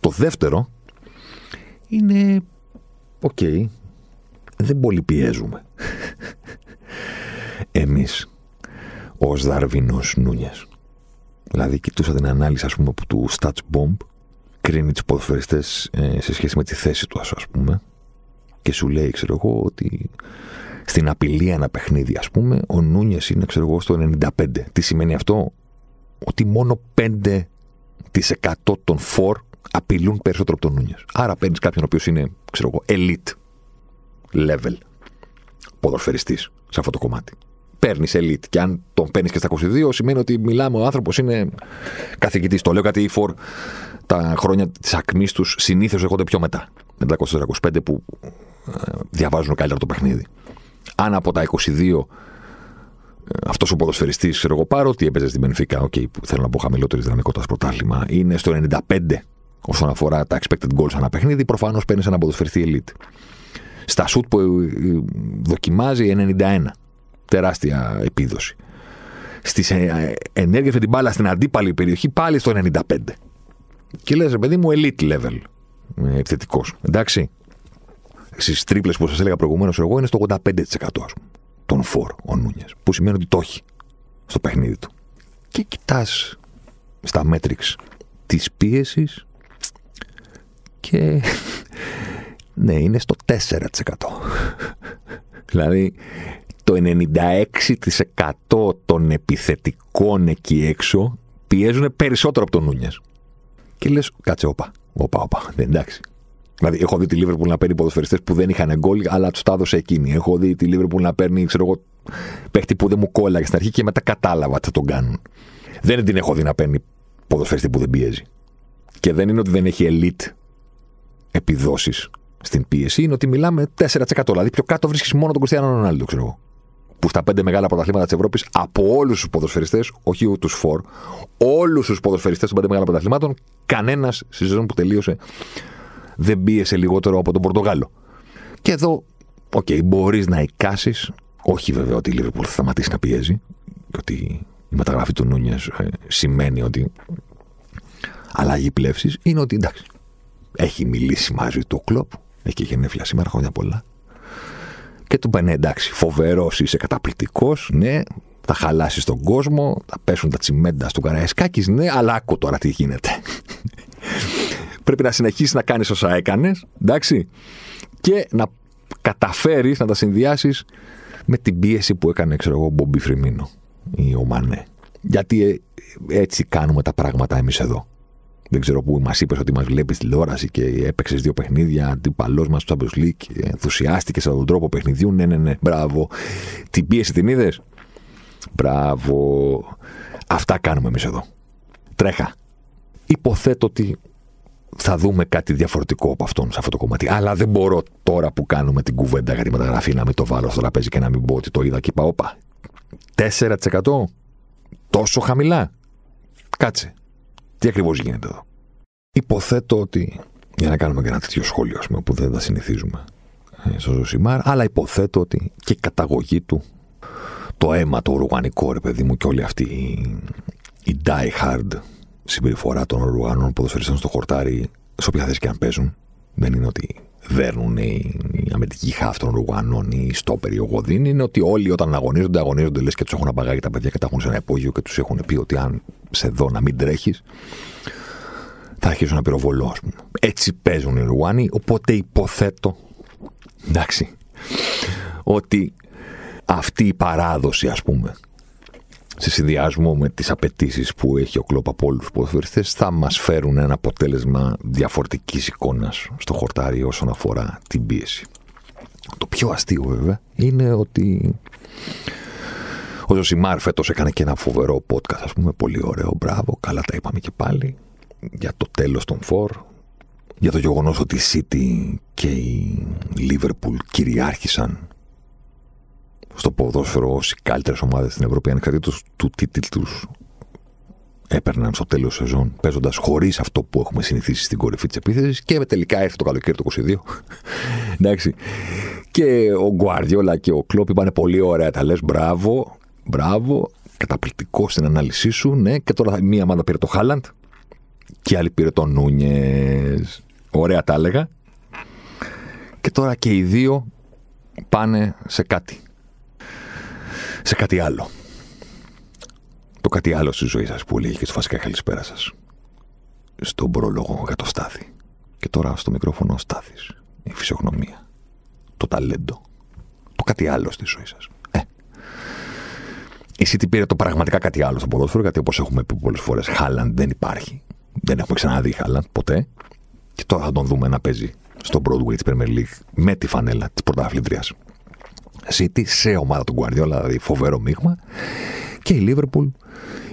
το δεύτερο είναι οκ δεν πολύ πιέζουμε εμείς ως Δαρβίνος Νούνιας. Δηλαδή κοιτούσα την ανάλυση ας πούμε του Stats Bomb κρίνει τους ποδοσφαιριστές ε, σε σχέση με τη θέση του ας πούμε και σου λέει ξέρω εγώ ότι στην απειλή ένα παιχνίδι, ας πούμε, ο Νούνιες είναι, ξέρω εγώ, στο 95. Τι σημαίνει αυτό, ότι μόνο 5% των φορ απειλούν περισσότερο από τον Νούνιες. Άρα παίρνεις κάποιον ο οποίος είναι, ξέρω εγώ, elite level ποδοσφαιριστής σε αυτό το κομμάτι. Παίρνεις elite. Και αν τον παίρνεις και στα 22, σημαίνει ότι μιλάμε, ο άνθρωπος είναι καθηγητής. Το λέω γιατί οι φορ τα χρόνια της ακμής τους συνήθως έρχονται πιο μετά. Μετά 25 που ε, διαβάζουν καλύτερα το παιχνίδι αν από τα 22 αυτός ο ποδοσφαιριστής, ξέρω εγώ, πάρω ότι έπαιζε στην Μπενφίκα, okay, που θέλω να πω χαμηλότερη δυναμικότητα πρωτάθλημα, είναι στο 95 όσον αφορά τα expected goals ανά παιχνίδι, προφανώς παίρνεις ένα ποδοσφαιριστή elite. Στα σουτ που ε, δοκιμάζει 91. Τεράστια επίδοση. Στις ε, ενέργειες με την μπάλα στην αντίπαλη περιοχή πάλι στο 95. Και λες, παιδί μου, elite level ε, επιθετικός. Εντάξει στις τρίπλες που σας έλεγα προηγουμένως, εγώ είναι στο 85% των φόρ ο Νούνιες. Που σημαίνει ότι το έχει στο παιχνίδι του. Και κοιτάς στα μέτρηξ της πίεσης και ναι, είναι στο 4%. δηλαδή το 96% των επιθετικών εκεί έξω πιέζουν περισσότερο από τον Νούνιες. Και λες, κάτσε, όπα, όπα, όπα, εντάξει. Δηλαδή, έχω δει τη Λίβερπουλ να παίρνει ποδοσφαιριστές που δεν είχαν γκολ, αλλά τους τα έδωσε εκείνη. Έχω δει τη Λίβερπουλ να παίρνει, ξέρω εγώ, παίχτη που δεν μου κόλλαγε στην αρχή και μετά κατάλαβα τι θα τον κάνουν. Δεν την έχω δει να παίρνει ποδοσφαιριστή που δεν πιέζει. Και δεν είναι ότι δεν έχει elite επιδόσεις στην πίεση, είναι ότι μιλάμε 4%. Δηλαδή, πιο κάτω βρίσκεις μόνο τον Κριστιανό Ρονάλντο, ξέρω εγώ. Που στα πέντε μεγάλα πρωταθλήματα της Ευρώπης, από όλους τους ποδοσφαιριστές, όχι τους φορ, όλους τους ποδοσφαιριστές των πέντε μεγάλων πρωταθλημάτων, κανένας στη σεζόν που τελείωσε δεν πίεσε λιγότερο από τον Πορτογάλο. Και εδώ, ok, okay, μπορείς να εικάσεις, όχι βέβαια ότι η Λίβερπουλ θα σταματήσει να πιέζει, και ότι η μεταγραφή του Νούνιες ε, σημαίνει ότι αλλαγή πλεύσης, είναι ότι εντάξει, έχει μιλήσει μαζί του ο Κλοπ, έχει και γενέθλια σήμερα, χρόνια πολλά. Και του είπε ναι, εντάξει, φοβερός, είσαι καταπληκτικός, ναι, θα χαλάσεις τον κόσμο, θα πέσουν τα τσιμέντα στο Καραϊσκάκης, ναι, αλλά άκου τώρα τι γίνεται πρέπει να συνεχίσεις να κάνεις όσα έκανες, εντάξει, και να καταφέρεις να τα συνδυάσεις με την πίεση που έκανε, ξέρω εγώ, ο Μπομπί Φρυμίνο ή ο Μανέ. Γιατί ε, έτσι κάνουμε τα πράγματα εμείς εδώ. Δεν ξέρω πού μας είπες ότι μας βλέπεις τηλεόραση και έπαιξες δύο παιχνίδια, αντίπαλό μας στο Champions League, και ενθουσιάστηκες από τον τρόπο παιχνιδιού. Ναι, ναι, ναι, μπράβο. Την πίεση την είδες; Μπράβο. Αυτά κάνουμε εμείς εδώ. Τρέχα. Υποθέτω ότι θα δούμε κάτι διαφορετικό από αυτόν σε αυτό το κομμάτι. Αλλά δεν μπορώ τώρα που κάνουμε την κουβέντα για τη μεταγραφή να μην το βάλω στο τραπέζι και να μην πω ότι το είδα και είπα, όπα. 4% τόσο χαμηλά. Κάτσε. Τι ακριβώς γίνεται εδώ; Υποθέτω ότι. Για να κάνουμε και ένα τέτοιο σχόλιο, ας πούμε, που δεν τα συνηθίζουμε ε, στο Ζωσιμάρ, αλλά υποθέτω ότι και η καταγωγή του, το αίμα το οργανικό, ρε παιδί μου, και όλη αυτή η, η die hard συμπεριφορά των Ουρουγανών ποδοσφαιριστών στο χορτάρι, σε όποια θέση και αν παίζουν. Δεν είναι ότι δέρνουν οι, οι αμυντικοί χάφ των Ρουγανών ή στο Γοδίν. Είναι ότι όλοι όταν αγωνίζονται, αγωνίζονται λες και τους έχουν απαγάγει τα παιδιά και τα έχουν σε ένα υπόγειο και τους έχουν πει ότι αν σε δω να μην τρέχεις, θα αρχίσουν να πυροβολώ, ας πούμε. Έτσι παίζουν οι Ρουγάνοι, οπότε υποθέτω. Εντάξει. Ότι αυτή η παράδοση, ας πούμε, σε συνδυασμό με τις απαιτήσεις που έχει ο κλόπ από όλους τους ποδοσφαιριστές θα μας φέρουν ένα αποτέλεσμα διαφορετικής εικόνας στο χορτάρι όσον αφορά την πίεση. Το πιο αστείο βέβαια είναι ότι ο Ζωσιμάρ φέτος έκανε και ένα φοβερό podcast, ας πούμε, πολύ ωραίο, μπράβο, καλά τα είπαμε και πάλι, για το τέλος των φορ. για το γεγονός ότι η City και η Liverpool κυριάρχησαν στο ποδόσφαιρο ως οι καλύτερες ομάδες στην Ευρώπη ανεξαρτήτως του τι τίτλους έπαιρναν στο τέλος σεζόν παίζοντας χωρίς αυτό που έχουμε συνηθίσει στην κορυφή της επίθεσης και τελικά έρθει το καλοκαίρι το 22 εντάξει. Και ο Γκουάρδιολα και ο Κλόπ είπαν πολύ ωραία τα λες μπράβο, μπράβο καταπληκτικό στην ανάλυση σου ναι. Και τώρα μία ομάδα πήρε το Χάλαντ και άλλη πήρε το Νούνιες. Ωραία τα έλεγα. Και τώρα και οι δύο πάνε σε κάτι σε κάτι άλλο. Το κάτι άλλο στη ζωή σας που λέει και στο φασικά καλησπέρα σας. Στον πρόλογο για το Στάθη και τώρα στο μικρόφωνο ο Στάθης η φυσιογνωμία. Το ταλέντο. Το κάτι άλλο στη ζωή σας. Ε. η City πήρε το πραγματικά κάτι άλλο στο ποδόσφαιρο γιατί όπως έχουμε πει πολλές φορές Χάλαντ δεν υπάρχει. Δεν έχουμε ξαναδεί Χάλαντ ποτέ. Και τώρα θα τον δούμε να παίζει στο Broadway της Premier League με τη φανέλα της πρωταθλητρίας City σε ομάδα του Guardiola, δηλαδή φοβερό μείγμα. Και η Liverpool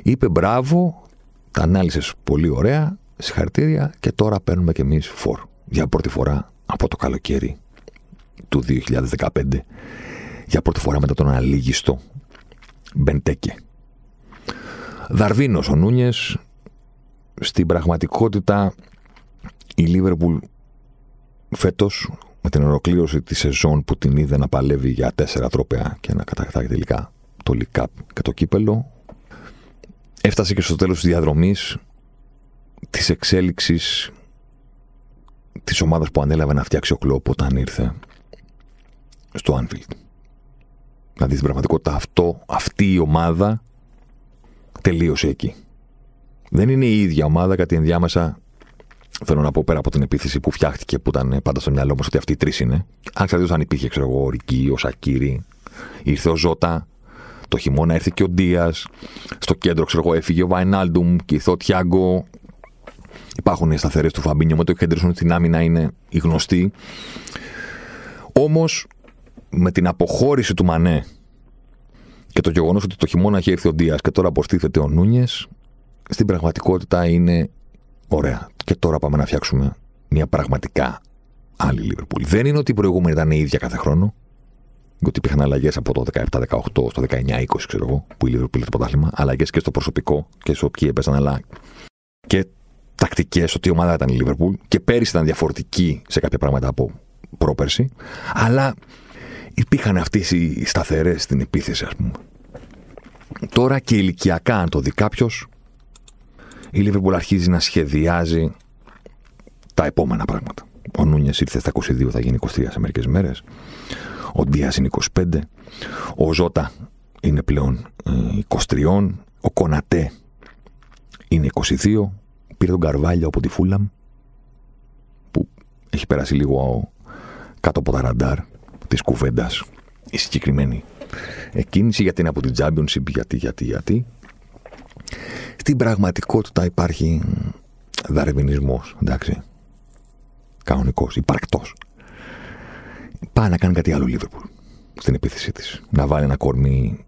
είπε μπράβο, τα ανάλυσες πολύ ωραία, συγχαρητήρια και τώρα παίρνουμε κι εμείς φορ για πρώτη φορά από το καλοκαίρι του 2015 για πρώτη φορά μετά τον αλήγιστο Μπεντέκε. Δαρβίνος ο Νούνιες. Στην πραγματικότητα η Λίβερπουλ φέτος με την ολοκλήρωση της σεζόν που την είδε να παλεύει για τέσσερα τρόπαια και να κατακτάει τελικά το League και το κύπελο έφτασε και στο τέλος της διαδρομής της εξέλιξης της ομάδας που ανέλαβε να φτιάξει ο Κλόπ όταν ήρθε στο Anfield. Δηλαδή στην πραγματικότητα αυτό, αυτή η ομάδα τελείωσε εκεί. Δεν είναι η ίδια ομάδα γιατί ενδιάμεσα θέλω να πω πέρα από την επίθεση που φτιάχτηκε που ήταν πάντα στο μυαλό μας ότι αυτοί οι τρεις είναι. Αν ξέρετε αν υπήρχε, ξέρω εγώ, ο Ρική, ο Σακύρη, ήρθε ο Ζώτα, το χειμώνα έρθει και ο Ντίας, στο κέντρο, ξέρω εγώ, έφυγε ο Βαϊνάλντουμ και ήρθε ο Τιάγκο. Υπάρχουν οι σταθερές του Φαμπίνιο με το Χέντερσον στην άμυνα είναι οι γνωστοί. Όμως με την αποχώρηση του Μανέ και το γεγονός ότι το χειμώνα έχει έρθει ο Ντίας και τώρα αποστήθεται ο Νούνιες, στην πραγματικότητα είναι ωραία. Και τώρα πάμε να φτιάξουμε μια πραγματικά άλλη Λίβερπουλ. Δεν είναι ότι η προηγούμενη ήταν η ίδια κάθε χρόνο. Γιατί υπήρχαν αλλαγές από το 17-18 στο 19-20, ξέρω εγώ, που η Λίβερπουλ το πρωτάθλημα. Αλλαγές και στο προσωπικό και στο ποιοι έπαιζαν, αλλά και τακτικές ότι η ομάδα ήταν η Λίβερπουλ. Και πέρυσι ήταν διαφορετική σε κάποια πράγματα από πρόπερση. Αλλά υπήρχαν αυτές οι σταθερές στην επίθεση, ας πούμε. Τώρα και ηλικιακά, αν το δει κάποιος, η Λίβερπουλ αρχίζει να σχεδιάζει τα επόμενα πράγματα. Ο Νούνιες ήρθε στα 22, θα γίνει 23 σε μερικές μέρες. Ο Ντία είναι 25. Ο Ζώτα είναι πλέον 23. Ε, ο Κονατέ είναι 22. Πήρε τον Καρβάλιο από τη Φούλαμ που έχει περάσει λίγο κάτω από τα ραντάρ της κουβέντας η συγκεκριμένη εκκίνηση γιατί είναι από την Championship, γιατί, γιατί, γιατί. Στην πραγματικότητα υπάρχει δαρβινισμός, εντάξει. Κανονικός, υπαρκτός. Πάει να κάνει κάτι άλλο Λίβερπουλ στην επίθεσή της. Να βάλει ένα κορμί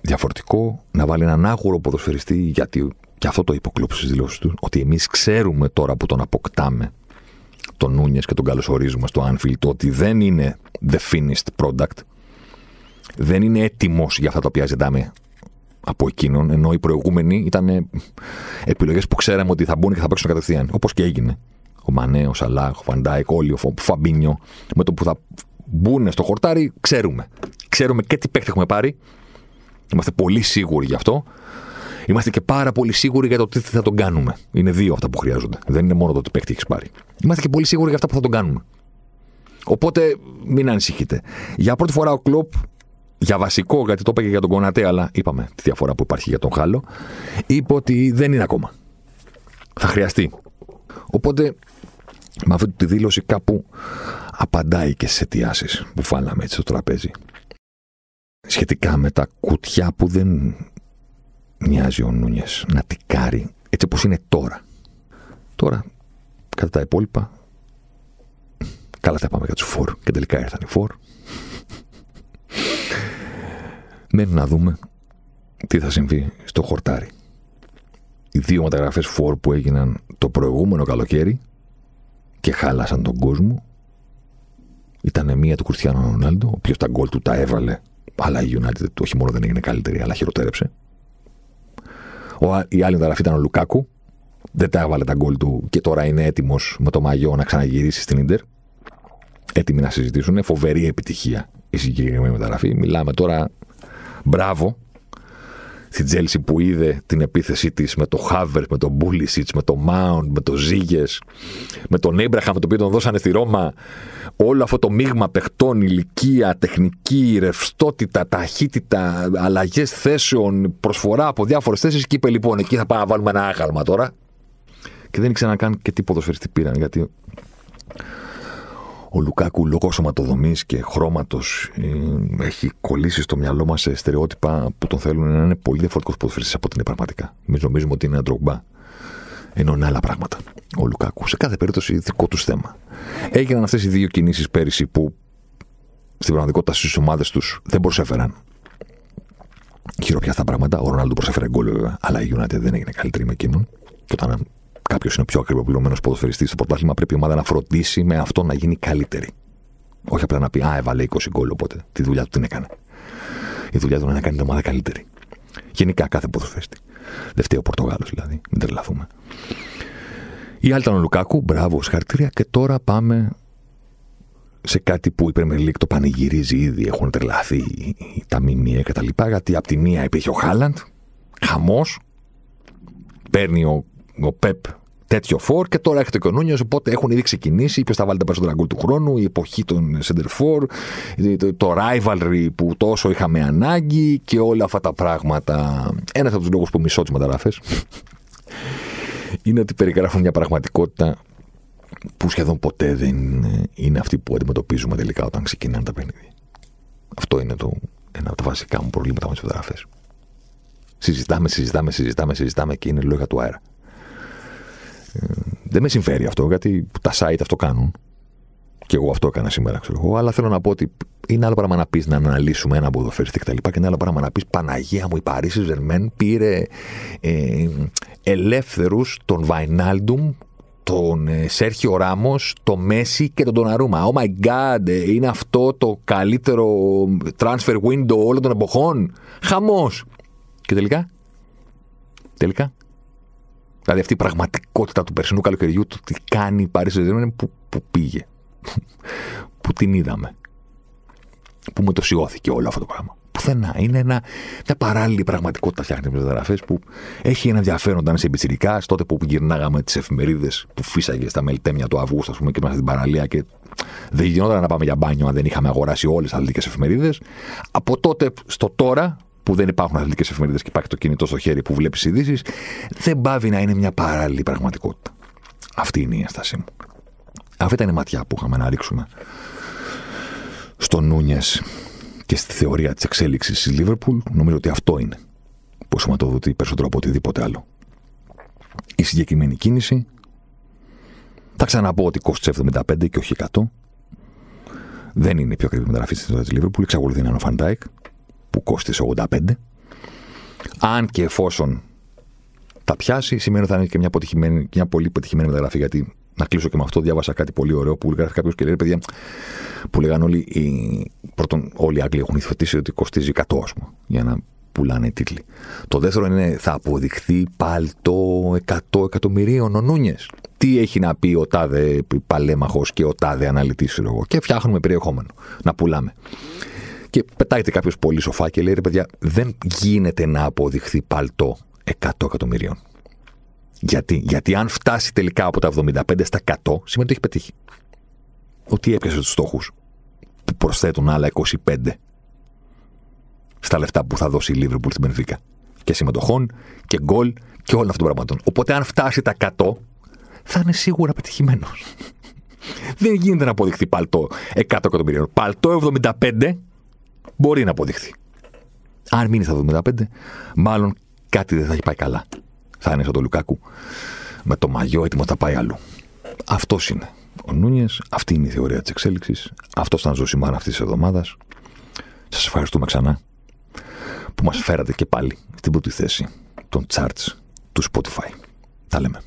διαφορετικό, να βάλει έναν άγουρο ποδοσφαιριστή, γιατί και αυτό το είπε ο Κλοπ στις δηλώσεις του, ότι εμείς ξέρουμε τώρα που τον αποκτάμε τον Νούνιες και τον καλωσορίζουμε στο Anfield, ότι δεν είναι the finished product, δεν είναι έτοιμος για αυτά τα οποία ζητάμε από εκείνον, ενώ οι προηγούμενοι ήταν επιλογές που ξέραμε ότι θα μπουν και θα παίξουν κατευθείαν. Όπως και έγινε. Ο Μανέ, ο Σαλάχ, ο Φαντάικ, όλοι, ο Φαμπίνιο, με το που θα μπουν στο χορτάρι, ξέρουμε. Ξέρουμε και τι παίχτη έχουμε πάρει. Είμαστε πολύ σίγουροι γι' αυτό. Είμαστε και πάρα πολύ σίγουροι για το τι θα τον κάνουμε. Είναι δύο αυτά που χρειάζονται. Δεν είναι μόνο το τι παίχτη έχεις πάρει. Είμαστε και πολύ σίγουροι για αυτά που θα τον κάνουμε. Οπότε μην ανησυχείτε. Για πρώτη φορά ο Κλοπ για βασικό, γιατί το είπα για τον Κονατέ, αλλά είπαμε τη διαφορά που υπάρχει για τον Χάλο, είπε ότι δεν είναι ακόμα. Θα χρειαστεί. Οπότε, με αυτή τη δήλωση κάπου απαντάει και στις αιτιάσεις που φάλαμε έτσι στο τραπέζι. Σχετικά με τα κουτιά που δεν μοιάζει ο Νούνιες να τικάρει έτσι όπως είναι τώρα. Τώρα, κατά τα υπόλοιπα, καλά τα πάμε για τους φορ και τελικά ήρθαν οι φορ. Μένει να δούμε τι θα συμβεί στο χορτάρι. Οι δύο μεταγραφές φόρ που έγιναν το προηγούμενο καλοκαίρι και και χάλασαν τον κόσμο ήταν μία του Κριστιανού Ρονάλντο, ο οποίος τα γκολ του τα έβαλε. Αλλά η United όχι μόνο δεν έγινε καλύτερη, αλλά χειροτέρεψε. Ο, η άλλη μεταγραφή ήταν ο Λουκάκου. Δεν τα έβαλε τα γκολ του και τώρα είναι έτοιμος με το μαγιό να ξαναγυρίσει στην ντερ. Έτοιμοι να συζητήσουν. Φοβερή επιτυχία η συγκεκριμένη μεταγραφή. Μιλάμε τώρα. Μπράβο στην Τσέλσι που είδε την επίθεσή της με το Χάβερτς, με τον Πούλισικ, με τον Μάουντ, με τον Ζίγιεχ, με τον Έμπραχαμ, το οποίο τον δώσανε στη Ρώμα. Όλο αυτό το μείγμα παιχτών, ηλικία, τεχνική, ρευστότητα, ταχύτητα, αλλαγές θέσεων, προσφορά από διάφορες θέσεις. Και είπε λοιπόν, εκεί θα πάμε να βάλουμε ένα άγαλμα τώρα. Και δεν ξέραν κάν και τι ποδοσφαιριστή πήραν, γιατί ο Λουκάκου λόγω σωματοδομής και χρώματος ε, έχει κολλήσει στο μυαλό μας σε στερεότυπα που τον θέλουν να είναι πολύ διαφορετικό ποδοσφαιριστή από ό,τι είναι πραγματικά. Εμείς νομίζουμε ότι είναι ένα Ντρογκμπά. Ενώ είναι άλλα πράγματα. Ο Λουκάκου. Σε κάθε περίπτωση δικό τους θέμα. Έγιναν αυτές οι δύο κινήσεις πέρυσι που στην πραγματικότητα στις ομάδες τους δεν προσέφεραν χειροπιαστά πράγματα. Ο Ρονάλντο προσέφερε γκολ βέβαια, αλλά η United δεν έγινε καλύτερη με εκείνον. Και όταν κάποιος είναι πιο ακριβοπληρωμένο ποδοσφαιριστής στο πρωτάθλημα, πρέπει η ομάδα να φροντίσει με αυτό να γίνει καλύτερη. Όχι απλά να πει Α, έβαλε 20 γκολ, οπότε τη δουλειά του την έκανε. Η δουλειά του είναι να κάνει την ομάδα καλύτερη. Γενικά κάθε ποδοσφαιριστή. Δεν φταίει ο Πορτογάλος δηλαδή, μην τρελαθούμε. Η άλλη ήταν ο Λουκάκου, μπράβο, συγχαρητήρια. Και τώρα πάμε σε κάτι που η Premier League το πανηγυρίζει ήδη. Έχουν τρελαθεί τα μιμία κτλ. Γιατί από τη μία υπήρχε ο Χάλαντ, χαμός. Παίρνει ο ο Πεπ τέτοιο φόρ και τώρα έρχεται και ο Νούνιο. Οπότε έχουν ήδη ξεκινήσει. Ποιος θα βάλει τα περισσότερα γκολ του χρόνου, η εποχή των center for, το, το rivalry που τόσο είχαμε ανάγκη και όλα αυτά τα πράγματα. Ένας από τους λόγους που μισώ τις μεταγραφές είναι ότι περιγράφουν μια πραγματικότητα που σχεδόν ποτέ δεν είναι αυτή που αντιμετωπίζουμε τελικά όταν ξεκινάνε τα παιχνίδια. Αυτό είναι το, ένα από τα βασικά μου προβλήματα με τις μεταγραφές. Συζητάμε, συζητάμε, συζητάμε, συζητάμε και είναι λόγια του αέρα. Δεν με συμφέρει αυτό, γιατί τα site αυτό κάνουν. Και εγώ αυτό έκανα σήμερα, ξέρω εγώ. Αλλά θέλω να πω ότι είναι άλλο πράγμα να πεις να αναλύσουμε ένα ποδοφεριστή κτλ. Και, και είναι άλλο πράγμα να πεις Παναγία μου, η Παρίσι Ζερμέν πήρε ε, ελεύθερους τον Βαϊνάλντουμ, τον ε, Σέρχιο Ράμος, τον Μέση και τον Τοναρούμα. Oh my god, ε, είναι αυτό το καλύτερο transfer window όλων των εποχών. Χαμός. Και τελικά. Τελικά Δηλαδή αυτή η πραγματικότητα του περσινού καλοκαιριού, το τι κάνει η Paris saint που, που πήγε. που την είδαμε. Που μετωσιώθηκε όλο αυτό το πράγμα. Πουθενά. Είναι ένα, μια παράλληλη πραγματικότητα φτιάχνει με μεταγραφέ που έχει ένα ενδιαφέρον όταν είσαι πιτσυρικά. Τότε που γυρνάγαμε τις εφημερίδες που φύσαγε στα μελτέμια του Αυγούστου, ας πούμε, και είμαστε στην παραλία και δεν γινόταν να πάμε για μπάνιο αν δεν είχαμε αγοράσει όλες τις αθλητικές εφημερίδες. Από τότε στο τώρα, που δεν υπάρχουν αθλητικές εφημερίδες και υπάρχει το κινητό στο χέρι που βλέπεις ειδήσεις, δεν πάβει να είναι μια παράλληλη πραγματικότητα. Αυτή είναι η ένστασή μου. Αυτή ήταν η ματιά που είχαμε να ρίξουμε στο Νούνιες και στη θεωρία της εξέλιξης της Λίβερπουλ. Νομίζω ότι αυτό είναι που σωματοδοτεί περισσότερο από οτιδήποτε άλλο. Η συγκεκριμένη κίνηση θα ξαναπώ ότι κόστησε 75 και όχι 100. Δεν είναι η πιο ακριβή μεταγραφή της ιστορίας της Λίβερπουλ. Εξακολουθεί να είναι ο Φαν Ντάικ που κόστησε 85. Αν και εφόσον τα πιάσει, σημαίνει ότι θα είναι και μια, μια πολύ πετυχημένη μεταγραφή. Γιατί να κλείσω και με αυτό, διάβασα κάτι πολύ ωραίο που γράφει κάποιος και λέει: Παιδιά, που λέγανε όλοι, οι, πρώτον, όλοι οι Άγγλοι έχουν υιοθετήσει ότι κοστίζει 100, ας πούμε, για να πουλάνε οι τίτλοι. Το δεύτερο είναι, θα αποδειχθεί παλτό 100 εκατομμυρίων ο Νούνιες. Τι έχει να πει ο τάδε παλέμαχος και ο τάδε αναλυτής, εγώ. Και φτιάχνουμε περιεχόμενο να πουλάμε. Και πετάγεται κάποιος πολύ σοφά και λέει: Ρε παιδιά, δεν γίνεται να αποδειχθεί παλτό 100 εκατομμυρίων. Γιατί, Γιατί αν φτάσει τελικά από τα 75 στα 100, σημαίνει ότι έχει πετύχει. Ότι έπιασε τους στόχους που προσθέτουν άλλα 25 στα λεφτά που θα δώσει η Λίβερπουλ στην Πενφύκα. Και συμμετοχών και γκολ και όλων αυτών των πραγμάτων. Οπότε αν φτάσει τα 100, θα είναι σίγουρα πετυχημένος. Δεν γίνεται να αποδειχθεί παλτό 100 εκατομμυρίων. Παλτό 75 Μπορεί να αποδειχθεί. Αν μείνει στα 75, μάλλον κάτι δεν θα έχει πάει καλά. Θα είναι σαν το Λουκάκου με το μαγιό έτοιμος θα πάει αλλού. Αυτός είναι ο Νούνιες, αυτή είναι η θεωρία της εξέλιξης. Αυτός ήταν ζωσιμάρα αυτής της εβδομάδας. Σας ευχαριστούμε ξανά που μας φέρατε και πάλι στην πρώτη θέση των charts του Spotify. Τα λέμε.